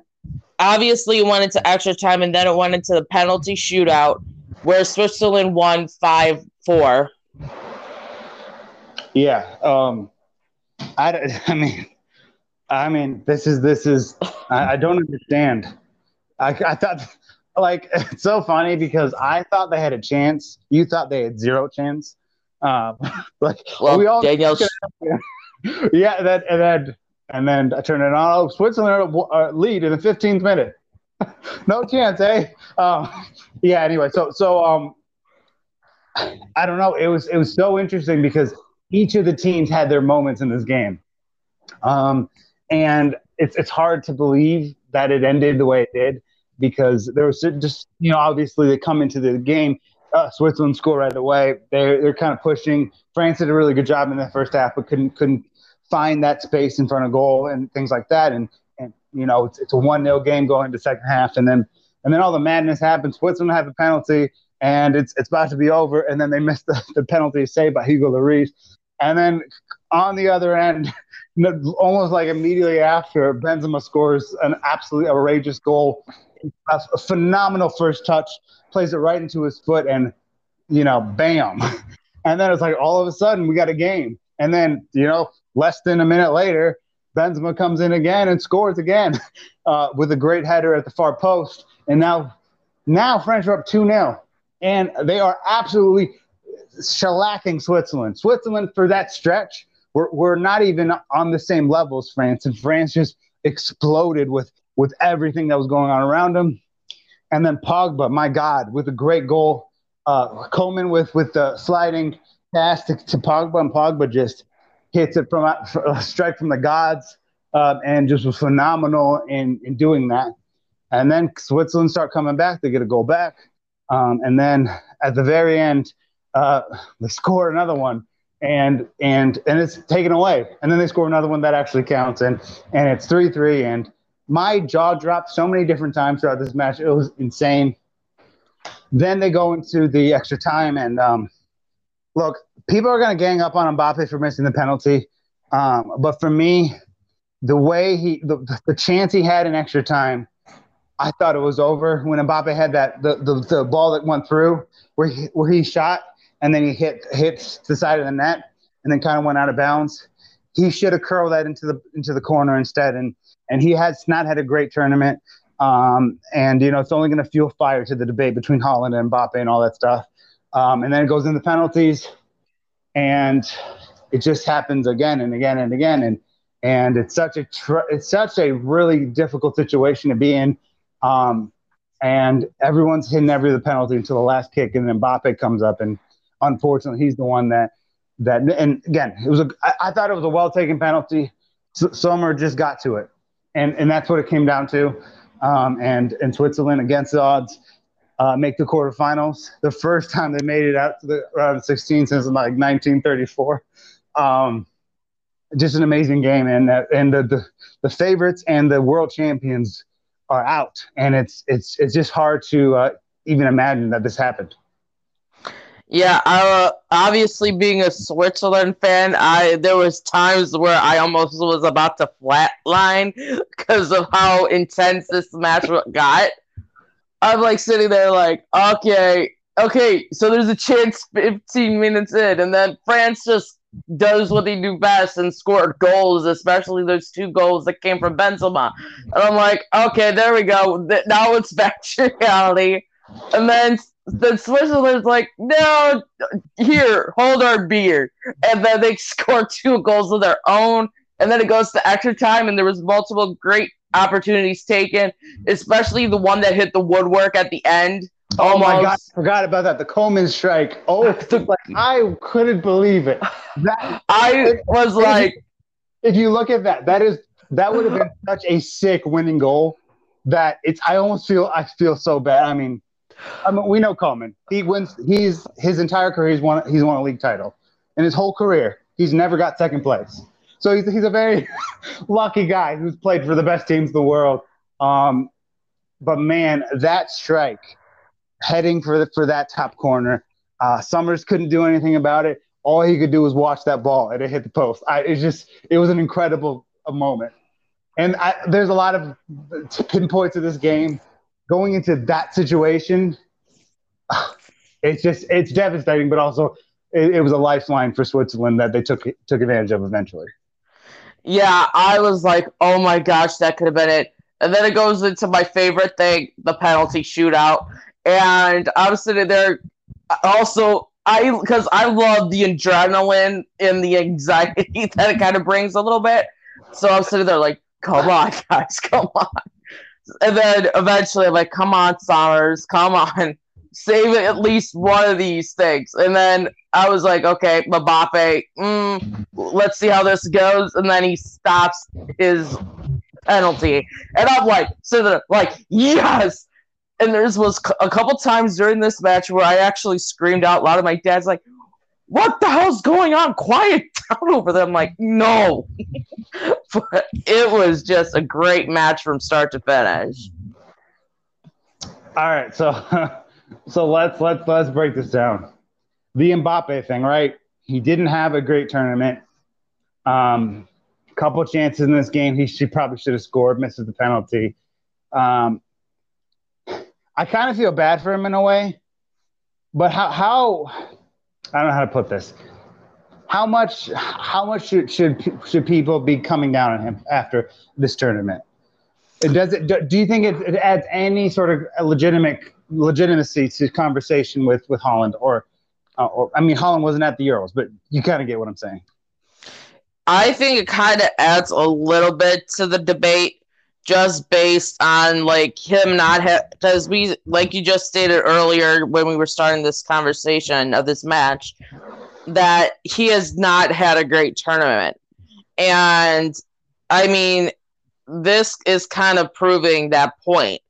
obviously it went into extra time and then it went into the penalty shootout where Switzerland won 5 4. Yeah. Um, I, I mean, I mean, this is, this is, I, I don't understand. I, I thought, like, it's so funny because I thought they had a chance. You thought they had zero chance. Um, like, well, we all Danielle, yeah, that and then and then I turn it on. Oh, Switzerland uh, lead in the 15th minute. no chance, eh? Um, yeah. Anyway, so so um, I don't know. It was it was so interesting because each of the teams had their moments in this game, um, and it's it's hard to believe that it ended the way it did because there was just you know obviously they come into the game. Uh, Switzerland score right away. They're they're kind of pushing. France did a really good job in the first half, but couldn't couldn't find that space in front of goal and things like that. And and you know it's, it's a one 0 game going into second half, and then and then all the madness happens. Switzerland have a penalty, and it's it's about to be over, and then they miss the, the penalty saved by Hugo Lloris, and then on the other end, almost like immediately after, Benzema scores an absolutely outrageous goal, a phenomenal first touch, plays it right into his foot, and you know, bam, and then it's like all of a sudden we got a game, and then you know, less than a minute later Benzema comes in again and scores again uh, with a great header at the far post. And now, now French are up 2 0. And they are absolutely shellacking Switzerland. Switzerland, for that stretch, we're, we're not even on the same level as France. And France just exploded with, with everything that was going on around them. And then Pogba, my God, with a great goal. Uh, Coman with, with the sliding pass to, to Pogba, and Pogba just hits it from a strike from the gods, um, and just was phenomenal in in doing that. And then Switzerland start coming back; they get a goal back, um, and then at the very end, uh, they score another one, and and and it's taken away. And then they score another one that actually counts, and and it's three three. And my jaw dropped so many different times throughout this match; it was insane. Then they go into the extra time, and um, look, people are going to gang up on Mbappe for missing the penalty. Um, but for me, the way he, the, the chance he had in extra time, I thought it was over when Mbappe had that the, the, the ball that went through where he, where he shot and then he hit hit the side of the net and then kind of went out of bounds. He should have curled that into the into the corner instead, and and he has not had a great tournament. Um, and you know it's only going to fuel fire to the debate between Haaland and Mbappe and all that stuff. Um, and then it goes into penalties, and it just happens again and again and again. And and it's such a tr- it's such a really difficult situation to be in. Um, and everyone's hitting every the penalty until the last kick, and then Mbappe comes up, and unfortunately, he's the one that that. And again, it was a I, I thought it was a well taken penalty. S- Sommer just got to it, and and that's what it came down to. Um, and and Switzerland against the odds uh, make the quarterfinals. The first time they made it out to the round of 16 since like 1934. Um, just an amazing game, and uh, and the, the the favorites and the world champions are out, and it's it's it's just hard to uh, even imagine that this happened. Yeah, uh, obviously being a Switzerland fan, I there was times where I almost was about to flatline because of how intense this match got. I'm like sitting there like, okay, okay, so there's a chance 15 minutes in, and then France just does what they do best and scored goals, especially those two goals that came from Benzema. And I'm like, okay, there we go. Now it's back to reality. And then then Switzerland's like, no, here, hold our beer. And then they score two goals of their own. And then it goes to extra time, and there was multiple great opportunities taken, especially the one that hit the woodwork at the end. Oh my god, I forgot about that. The Coleman strike. Oh, like, I couldn't believe it. That I was like, if you look at that, that is that would have been such a sick winning goal that it's. I almost feel I feel so bad. I mean, I mean, we know Coleman. He wins. He's his entire career. He's won. He's won a league title, in his whole career, he's never got second place. So he's, he's a very lucky guy who's played for the best teams in the world. Um, but man, that strike heading for the, for that top corner, uh, Sommers couldn't do anything about it. All he could do was watch that ball and it hit the post. I, it just it was an incredible a moment. And I, there's a lot of pinpoints of this game going into that situation. It's just it's devastating, but also it, it was a lifeline for Switzerland that they took took advantage of eventually. Yeah, I was like, oh my gosh, that could have been it. And then it goes into my favorite thing, the penalty shootout. And I'm sitting there also I because I love the adrenaline and the anxiety that it kind of brings a little bit. So I'm sitting there like, come on, guys, come on. And then eventually I'm like, come on, Somers, come on. Save at least one of these things. And then I was like, okay, Mbappe, mm, let's see how this goes. And then he stops his penalty. And I'm like, so there, like, yes. And there was a couple times during this match where I actually screamed out loud. And my dad's like, what the hell's going on? Quiet down over there. I'm like, no. but it was just a great match from start to finish. All right, so so let's let's let's break this down. The Mbappe thing, right? He didn't have a great tournament. Um, couple chances in this game. He should probably should have scored, misses the penalty. Um, I kind of feel bad for him in a way, but how how I don't know how to put this. How much how much should should should people be coming down on him after this tournament? Does it do you think it, it adds any sort of legitimate legitimacy to conversation with with Haaland or uh, or I mean Haaland wasn't at the Euros, but you kind of get what I'm saying. I think it kind of adds a little bit to the debate just based on like him not because we like you just stated earlier when we were starting this conversation of this match that he has not had a great tournament and i mean this is kind of proving that point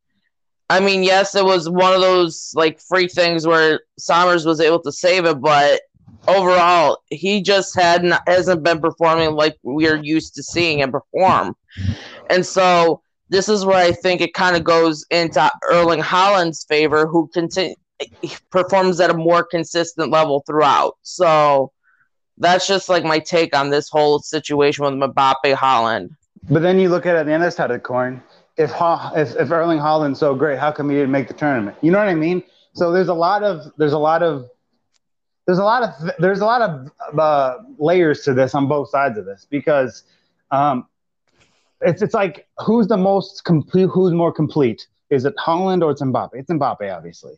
i mean yes it was one of those like free things where Sommer's was able to save it but overall he just had not, hasn't been performing like we're used to seeing him perform and so this is where I think it kind of goes into Erling Haaland's favor, who continue performs at a more consistent level throughout. So that's just like my take on this whole situation with Mbappe Holland. But then you look at it at the other side of the coin. If, if if Erling Haaland's so great, how come he didn't make the tournament? You know what I mean? So there's a lot of there's a lot of there's a lot of there's a lot of uh, layers to this on both sides of this because um, it's it's like who's the most complete? Who's more complete? Is it Haaland or it's Mbappe? It's Mbappe, obviously.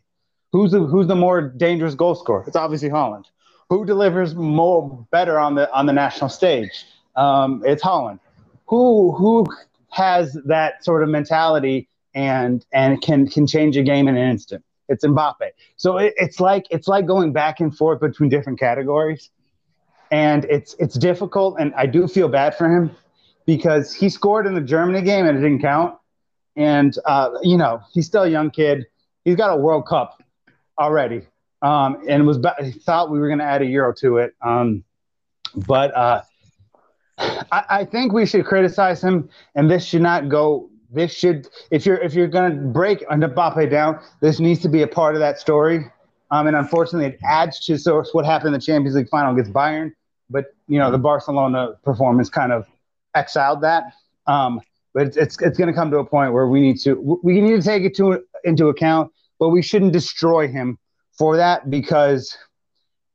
Who's the who's the more dangerous goal scorer? It's obviously Haaland. Who delivers more better on the on the national stage? Um, it's Haaland. Who who has that sort of mentality and and can can change a game in an instant? It's Mbappe. So it, it's like it's like going back and forth between different categories, and it's it's difficult. And I do feel bad for him because he scored in the Germany game and it didn't count. And uh, you know he's still a young kid. He's got a World Cup already, um, and was he thought we were going to add a Euro to it. Um, but uh, I, I, think we should criticize him, and this should not go. This should, if you're if you're going to break Mbappe down, this needs to be a part of that story. Um, and unfortunately, it adds to so what happened in the Champions League final against Bayern. But you know the Barcelona performance kind of exiled that. Um, but it's it's, it's going to come to a point where we need to we need to take it to into account, but we shouldn't destroy him for that because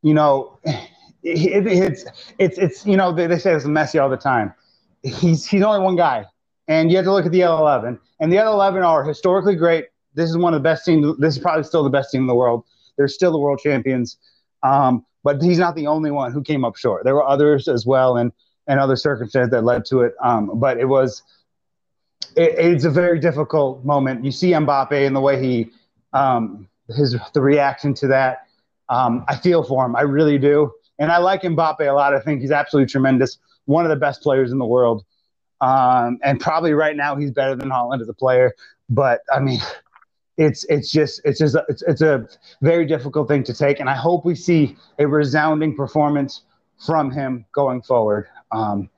you know it, it's it's it's you know they, they say it's messy all the time. He's he's only one guy, and you have to look at the other eleven, and the other eleven are historically great. This is one of the best teams. This is probably still the best team in the world. They're still the world champions. Um, but he's not the only one who came up short. There were others as well, and and other circumstances that led to it. Um, but it was it, it's a very difficult moment. You see Mbappe and the way he um, his the reaction to that. Um, I feel for him. I really do. And I like Mbappe a lot. I think he's absolutely tremendous. One of the best players in the world. Um, and probably right now he's better than Haaland as a player. But I mean, it's it's just it's just a, it's, it's a very difficult thing to take. And I hope we see a resounding performance from him going forward. Um,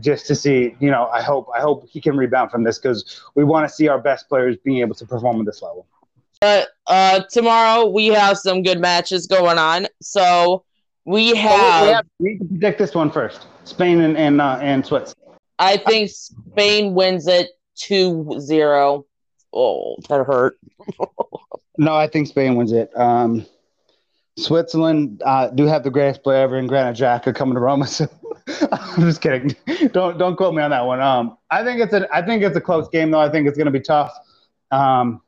just to see, you know, I hope I hope he can rebound from this because we want to see our best players being able to perform at this level. But uh, tomorrow we have some good matches going on. So we have. Oh, we, have we need to predict this one first. Spain and and, uh, and Switzerland. I think Spain wins it 2-0. Oh, that hurt. no, I think Spain wins it. Um, Switzerland uh, do have the greatest player ever in Granit Xhaka coming to Roma. So I'm just kidding. Don't don't quote me on that one. Um, I think it's a I think it's a close game though. I think it's going to be tough. Um,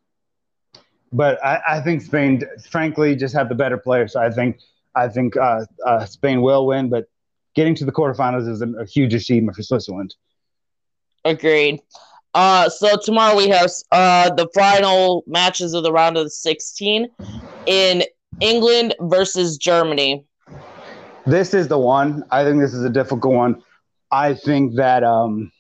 but I, I think Spain, frankly, just have the better players. So I think I think uh, uh, Spain will win, but getting to the quarterfinals is a, a huge achievement for Switzerland. Agreed. Uh, so tomorrow we have uh, the final matches of the round of the 16 in England versus Germany. This is the one. I think this is a difficult one. I think that um,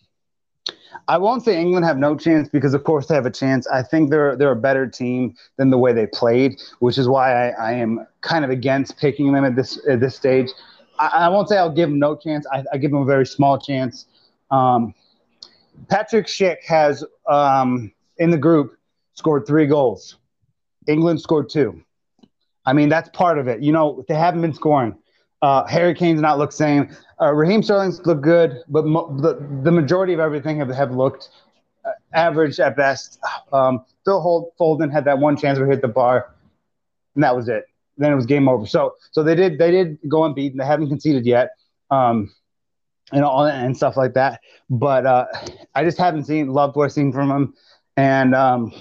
I won't say England have no chance because, of course, they have a chance. I think they're they're a better team than the way they played, which is why I, I am kind of against picking them at this at this stage. I, I won't say I'll give them no chance. I, I give them a very small chance. Um, Patrick Schick has um, in the group scored three goals. England scored two. I mean, that's part of it. You know, they haven't been scoring. Uh, Harry Kane's not looked same. Uh, Raheem Sterling's looked good, but mo- the, the majority of everything have, have looked uh, average at best. Um, Phil Foden had that one chance where he hit the bar, and that was it. Then it was game over. So so they did they did go unbeaten. They haven't conceded yet. Um, and all and stuff like that. But uh, I just haven't seen loved what I've seen from them. And um,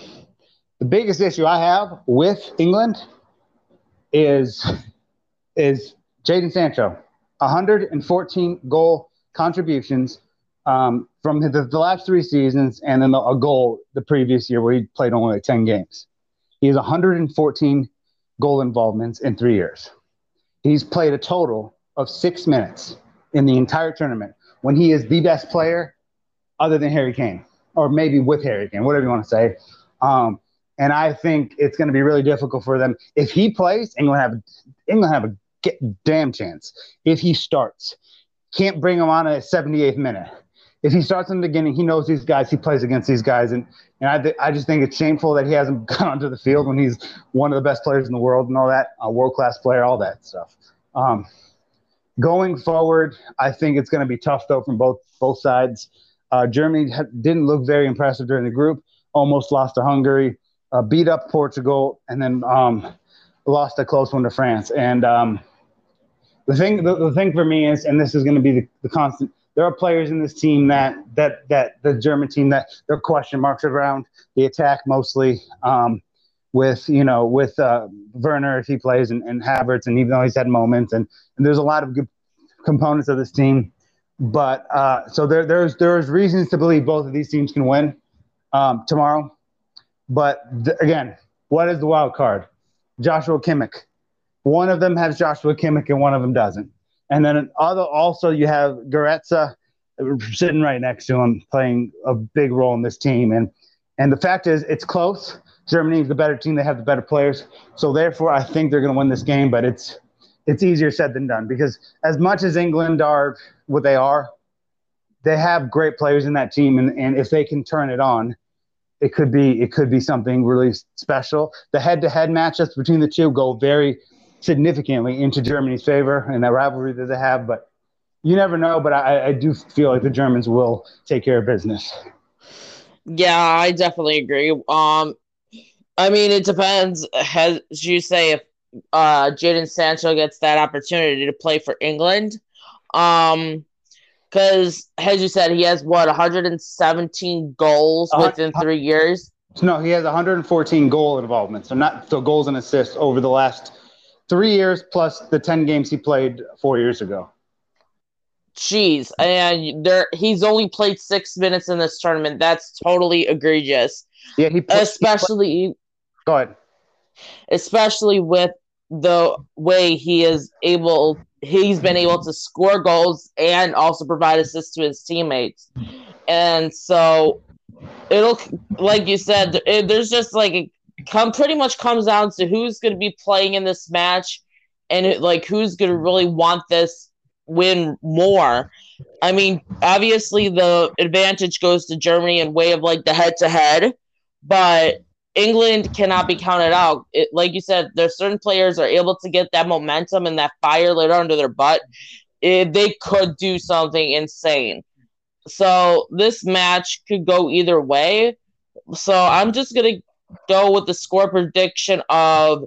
the biggest issue I have with England is is Jadon Sancho, 114 goal contributions um, from the, the, last three seasons, and then the, a goal the previous year where he played only like 10 games. He has 114 goal involvements in three years. He's played a total of six minutes in the entire tournament when he is the best player other than Harry Kane, or maybe with Harry Kane, whatever you want to say. Um, and I think it's going to be really difficult for them if he plays. England have England have a damn chance if he starts. Can't bring him on at 78th minute. If he starts in the beginning, he knows these guys. He plays against these guys, and and I, th- I just think it's shameful that he hasn't gone onto the field when he's one of the best players in the world and all that, a world class player, all that stuff. Um, Going forward, I think it's going to be tough though from both both sides. Uh, Germany ha- didn't look very impressive during the group. Almost lost to Hungary, uh, beat up Portugal, and then um, lost a close one to France. And um, the thing, the, the, thing for me is, and this is going to be the, the constant. There are players in this team that that that the German team that there are question marks around the attack mostly. Um, with you know with uh, Werner if he plays and, and Havertz and even though he's had moments and, and there's a lot of good components of this team, but uh, so there there's there's reasons to believe both of these teams can win um, tomorrow, but th- again, what is the wild card? Joshua Kimmich. One of them has Joshua Kimmich and one of them doesn't. And then other also you have Goretzka sitting right next to him playing a big role in this team and and the fact is it's close Germany is the better team. They have the better players. So therefore, I think they're going to win this game. But it's it's easier said than done because as much as England are what they are, they have great players in that team, and, and if they can turn it on, it could be it could be something really special. The head-to-head matchups between the two go very significantly into Germany's favor and that rivalry that they have. But you never know. But I, I do feel like the Germans will take care of business. Yeah, I definitely agree. Um, I mean, it depends. As you say, if uh, Jadon Sancho gets that opportunity to play for England, um, because as you said, he has what 117 goals within three years. No, he has 114 goal involvement. So not so goals and assists over the last three years plus the 10 games he played four years ago. Jeez, and there he's only played six minutes in this tournament. That's totally egregious. Yeah, he played, especially he Go ahead. Especially with the way he is able, he's been able to score goals and also provide assists to his teammates. And so it'll, like you said, it, there's just like, come pretty much comes down to who's going to be playing in this match and like who's going to really want this win more. I mean, obviously the advantage goes to Germany in way of like the head to head, but England cannot be counted out. It, like you said, there's certain players are able to get that momentum and that fire lit under their butt. It, they could do something insane. So this match could go either way. So I'm just gonna go with the score prediction of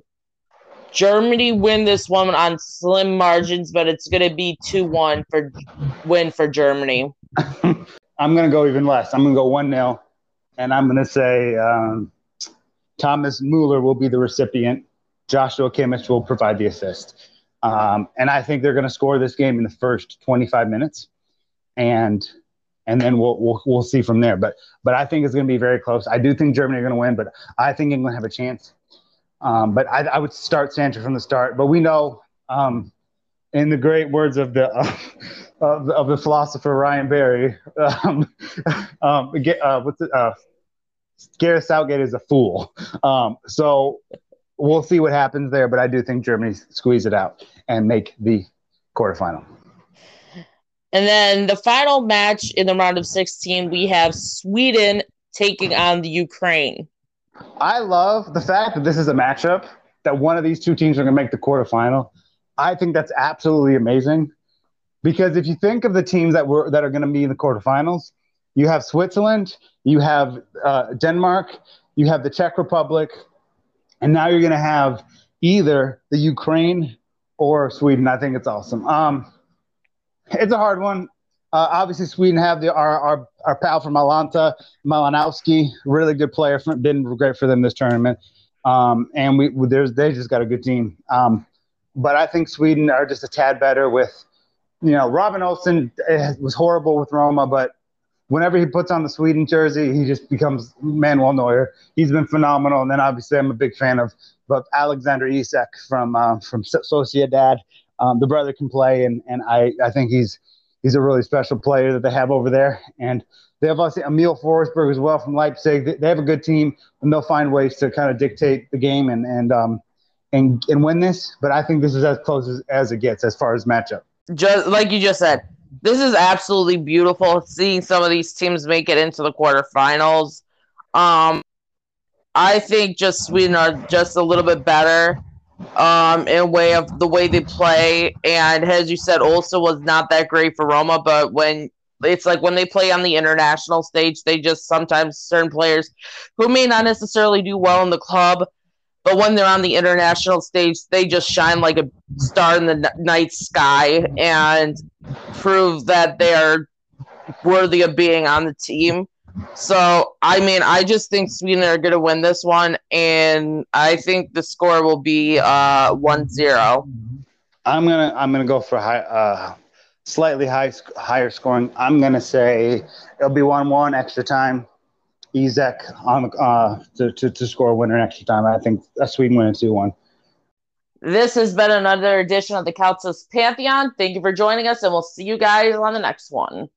Germany win this one on slim margins, but it's gonna be two one for win for Germany. I'm gonna go even less. I'm gonna go one 0 and I'm gonna say. Um, Thomas Muller will be the recipient. Joshua Kimmich will provide the assist. Um, and I think they're going to score this game in the first 25 minutes, and and then we'll we'll, we'll see from there. But but I think it's going to be very close. I do think Germany are going to win, but I think England have a chance. Um, but I, I, would start Sancho from the start. But we know, um, in the great words of the uh, of, of, the philosopher Ryan Barry, um, um, uh, what's it, uh, Gareth Southgate is a fool. Um, so we'll see what happens there. But I do think Germany squeeze it out and make the quarterfinal. And then the final match in the round of 16, we have Sweden taking on the Ukraine. I love the fact that this is a matchup that one of these two teams are going to make the quarterfinal. I think that's absolutely amazing because if you think of the teams that were that are going to be in the quarterfinals, you have Switzerland, you have uh, Denmark, you have the Czech Republic, and now you're going to have either the Ukraine or Sweden. I think it's awesome. Um, it's a hard one. Uh, obviously, Sweden have the our, our our pal from Atalanta, Malinovskyi, really good player. Been great for them this tournament. Um, and we there's they just got a good team. Um, but I think Sweden are just a tad better with, you know, Robin Olsen eh, was horrible with Roma, but whenever he puts on the Sweden jersey, he just becomes Manuel Neuer. He's been phenomenal. And then obviously I'm a big fan of, of Alexander Isak from uh, from Sociedad. Um, the brother can play, and and I I think he's he's a really special player that they have over there. And they have also Emil Forsberg as well from Leipzig. They have a good team, and they'll find ways to kind of dictate the game and and um and and win this. But I think this is as close as, as it gets as far as matchup. Just like you just said, this is absolutely beautiful. Seeing some of these teams make it into the quarterfinals. Um, I think just Sweden are just a little bit better um, in way of the way they play. And as you said, also was not that great for Roma, but when it's like when they play on the international stage, they just sometimes certain players who may not necessarily do well in the club, but when they're on the international stage, they just shine like a star in the night sky and prove that they're worthy of being on the team. So, I mean, I just think Sweden are going to win this one, and I think the score will be uh, 1-0. I'm gonna I'm gonna go for high, uh, slightly high higher scoring. I'm gonna say it'll be one one extra time. Isak on uh, to, to to score a winner extra time. I think a Sweden win two one. This has been another edition of the Couch's Pantheon. Thank you for joining us, and we'll see you guys on the next one.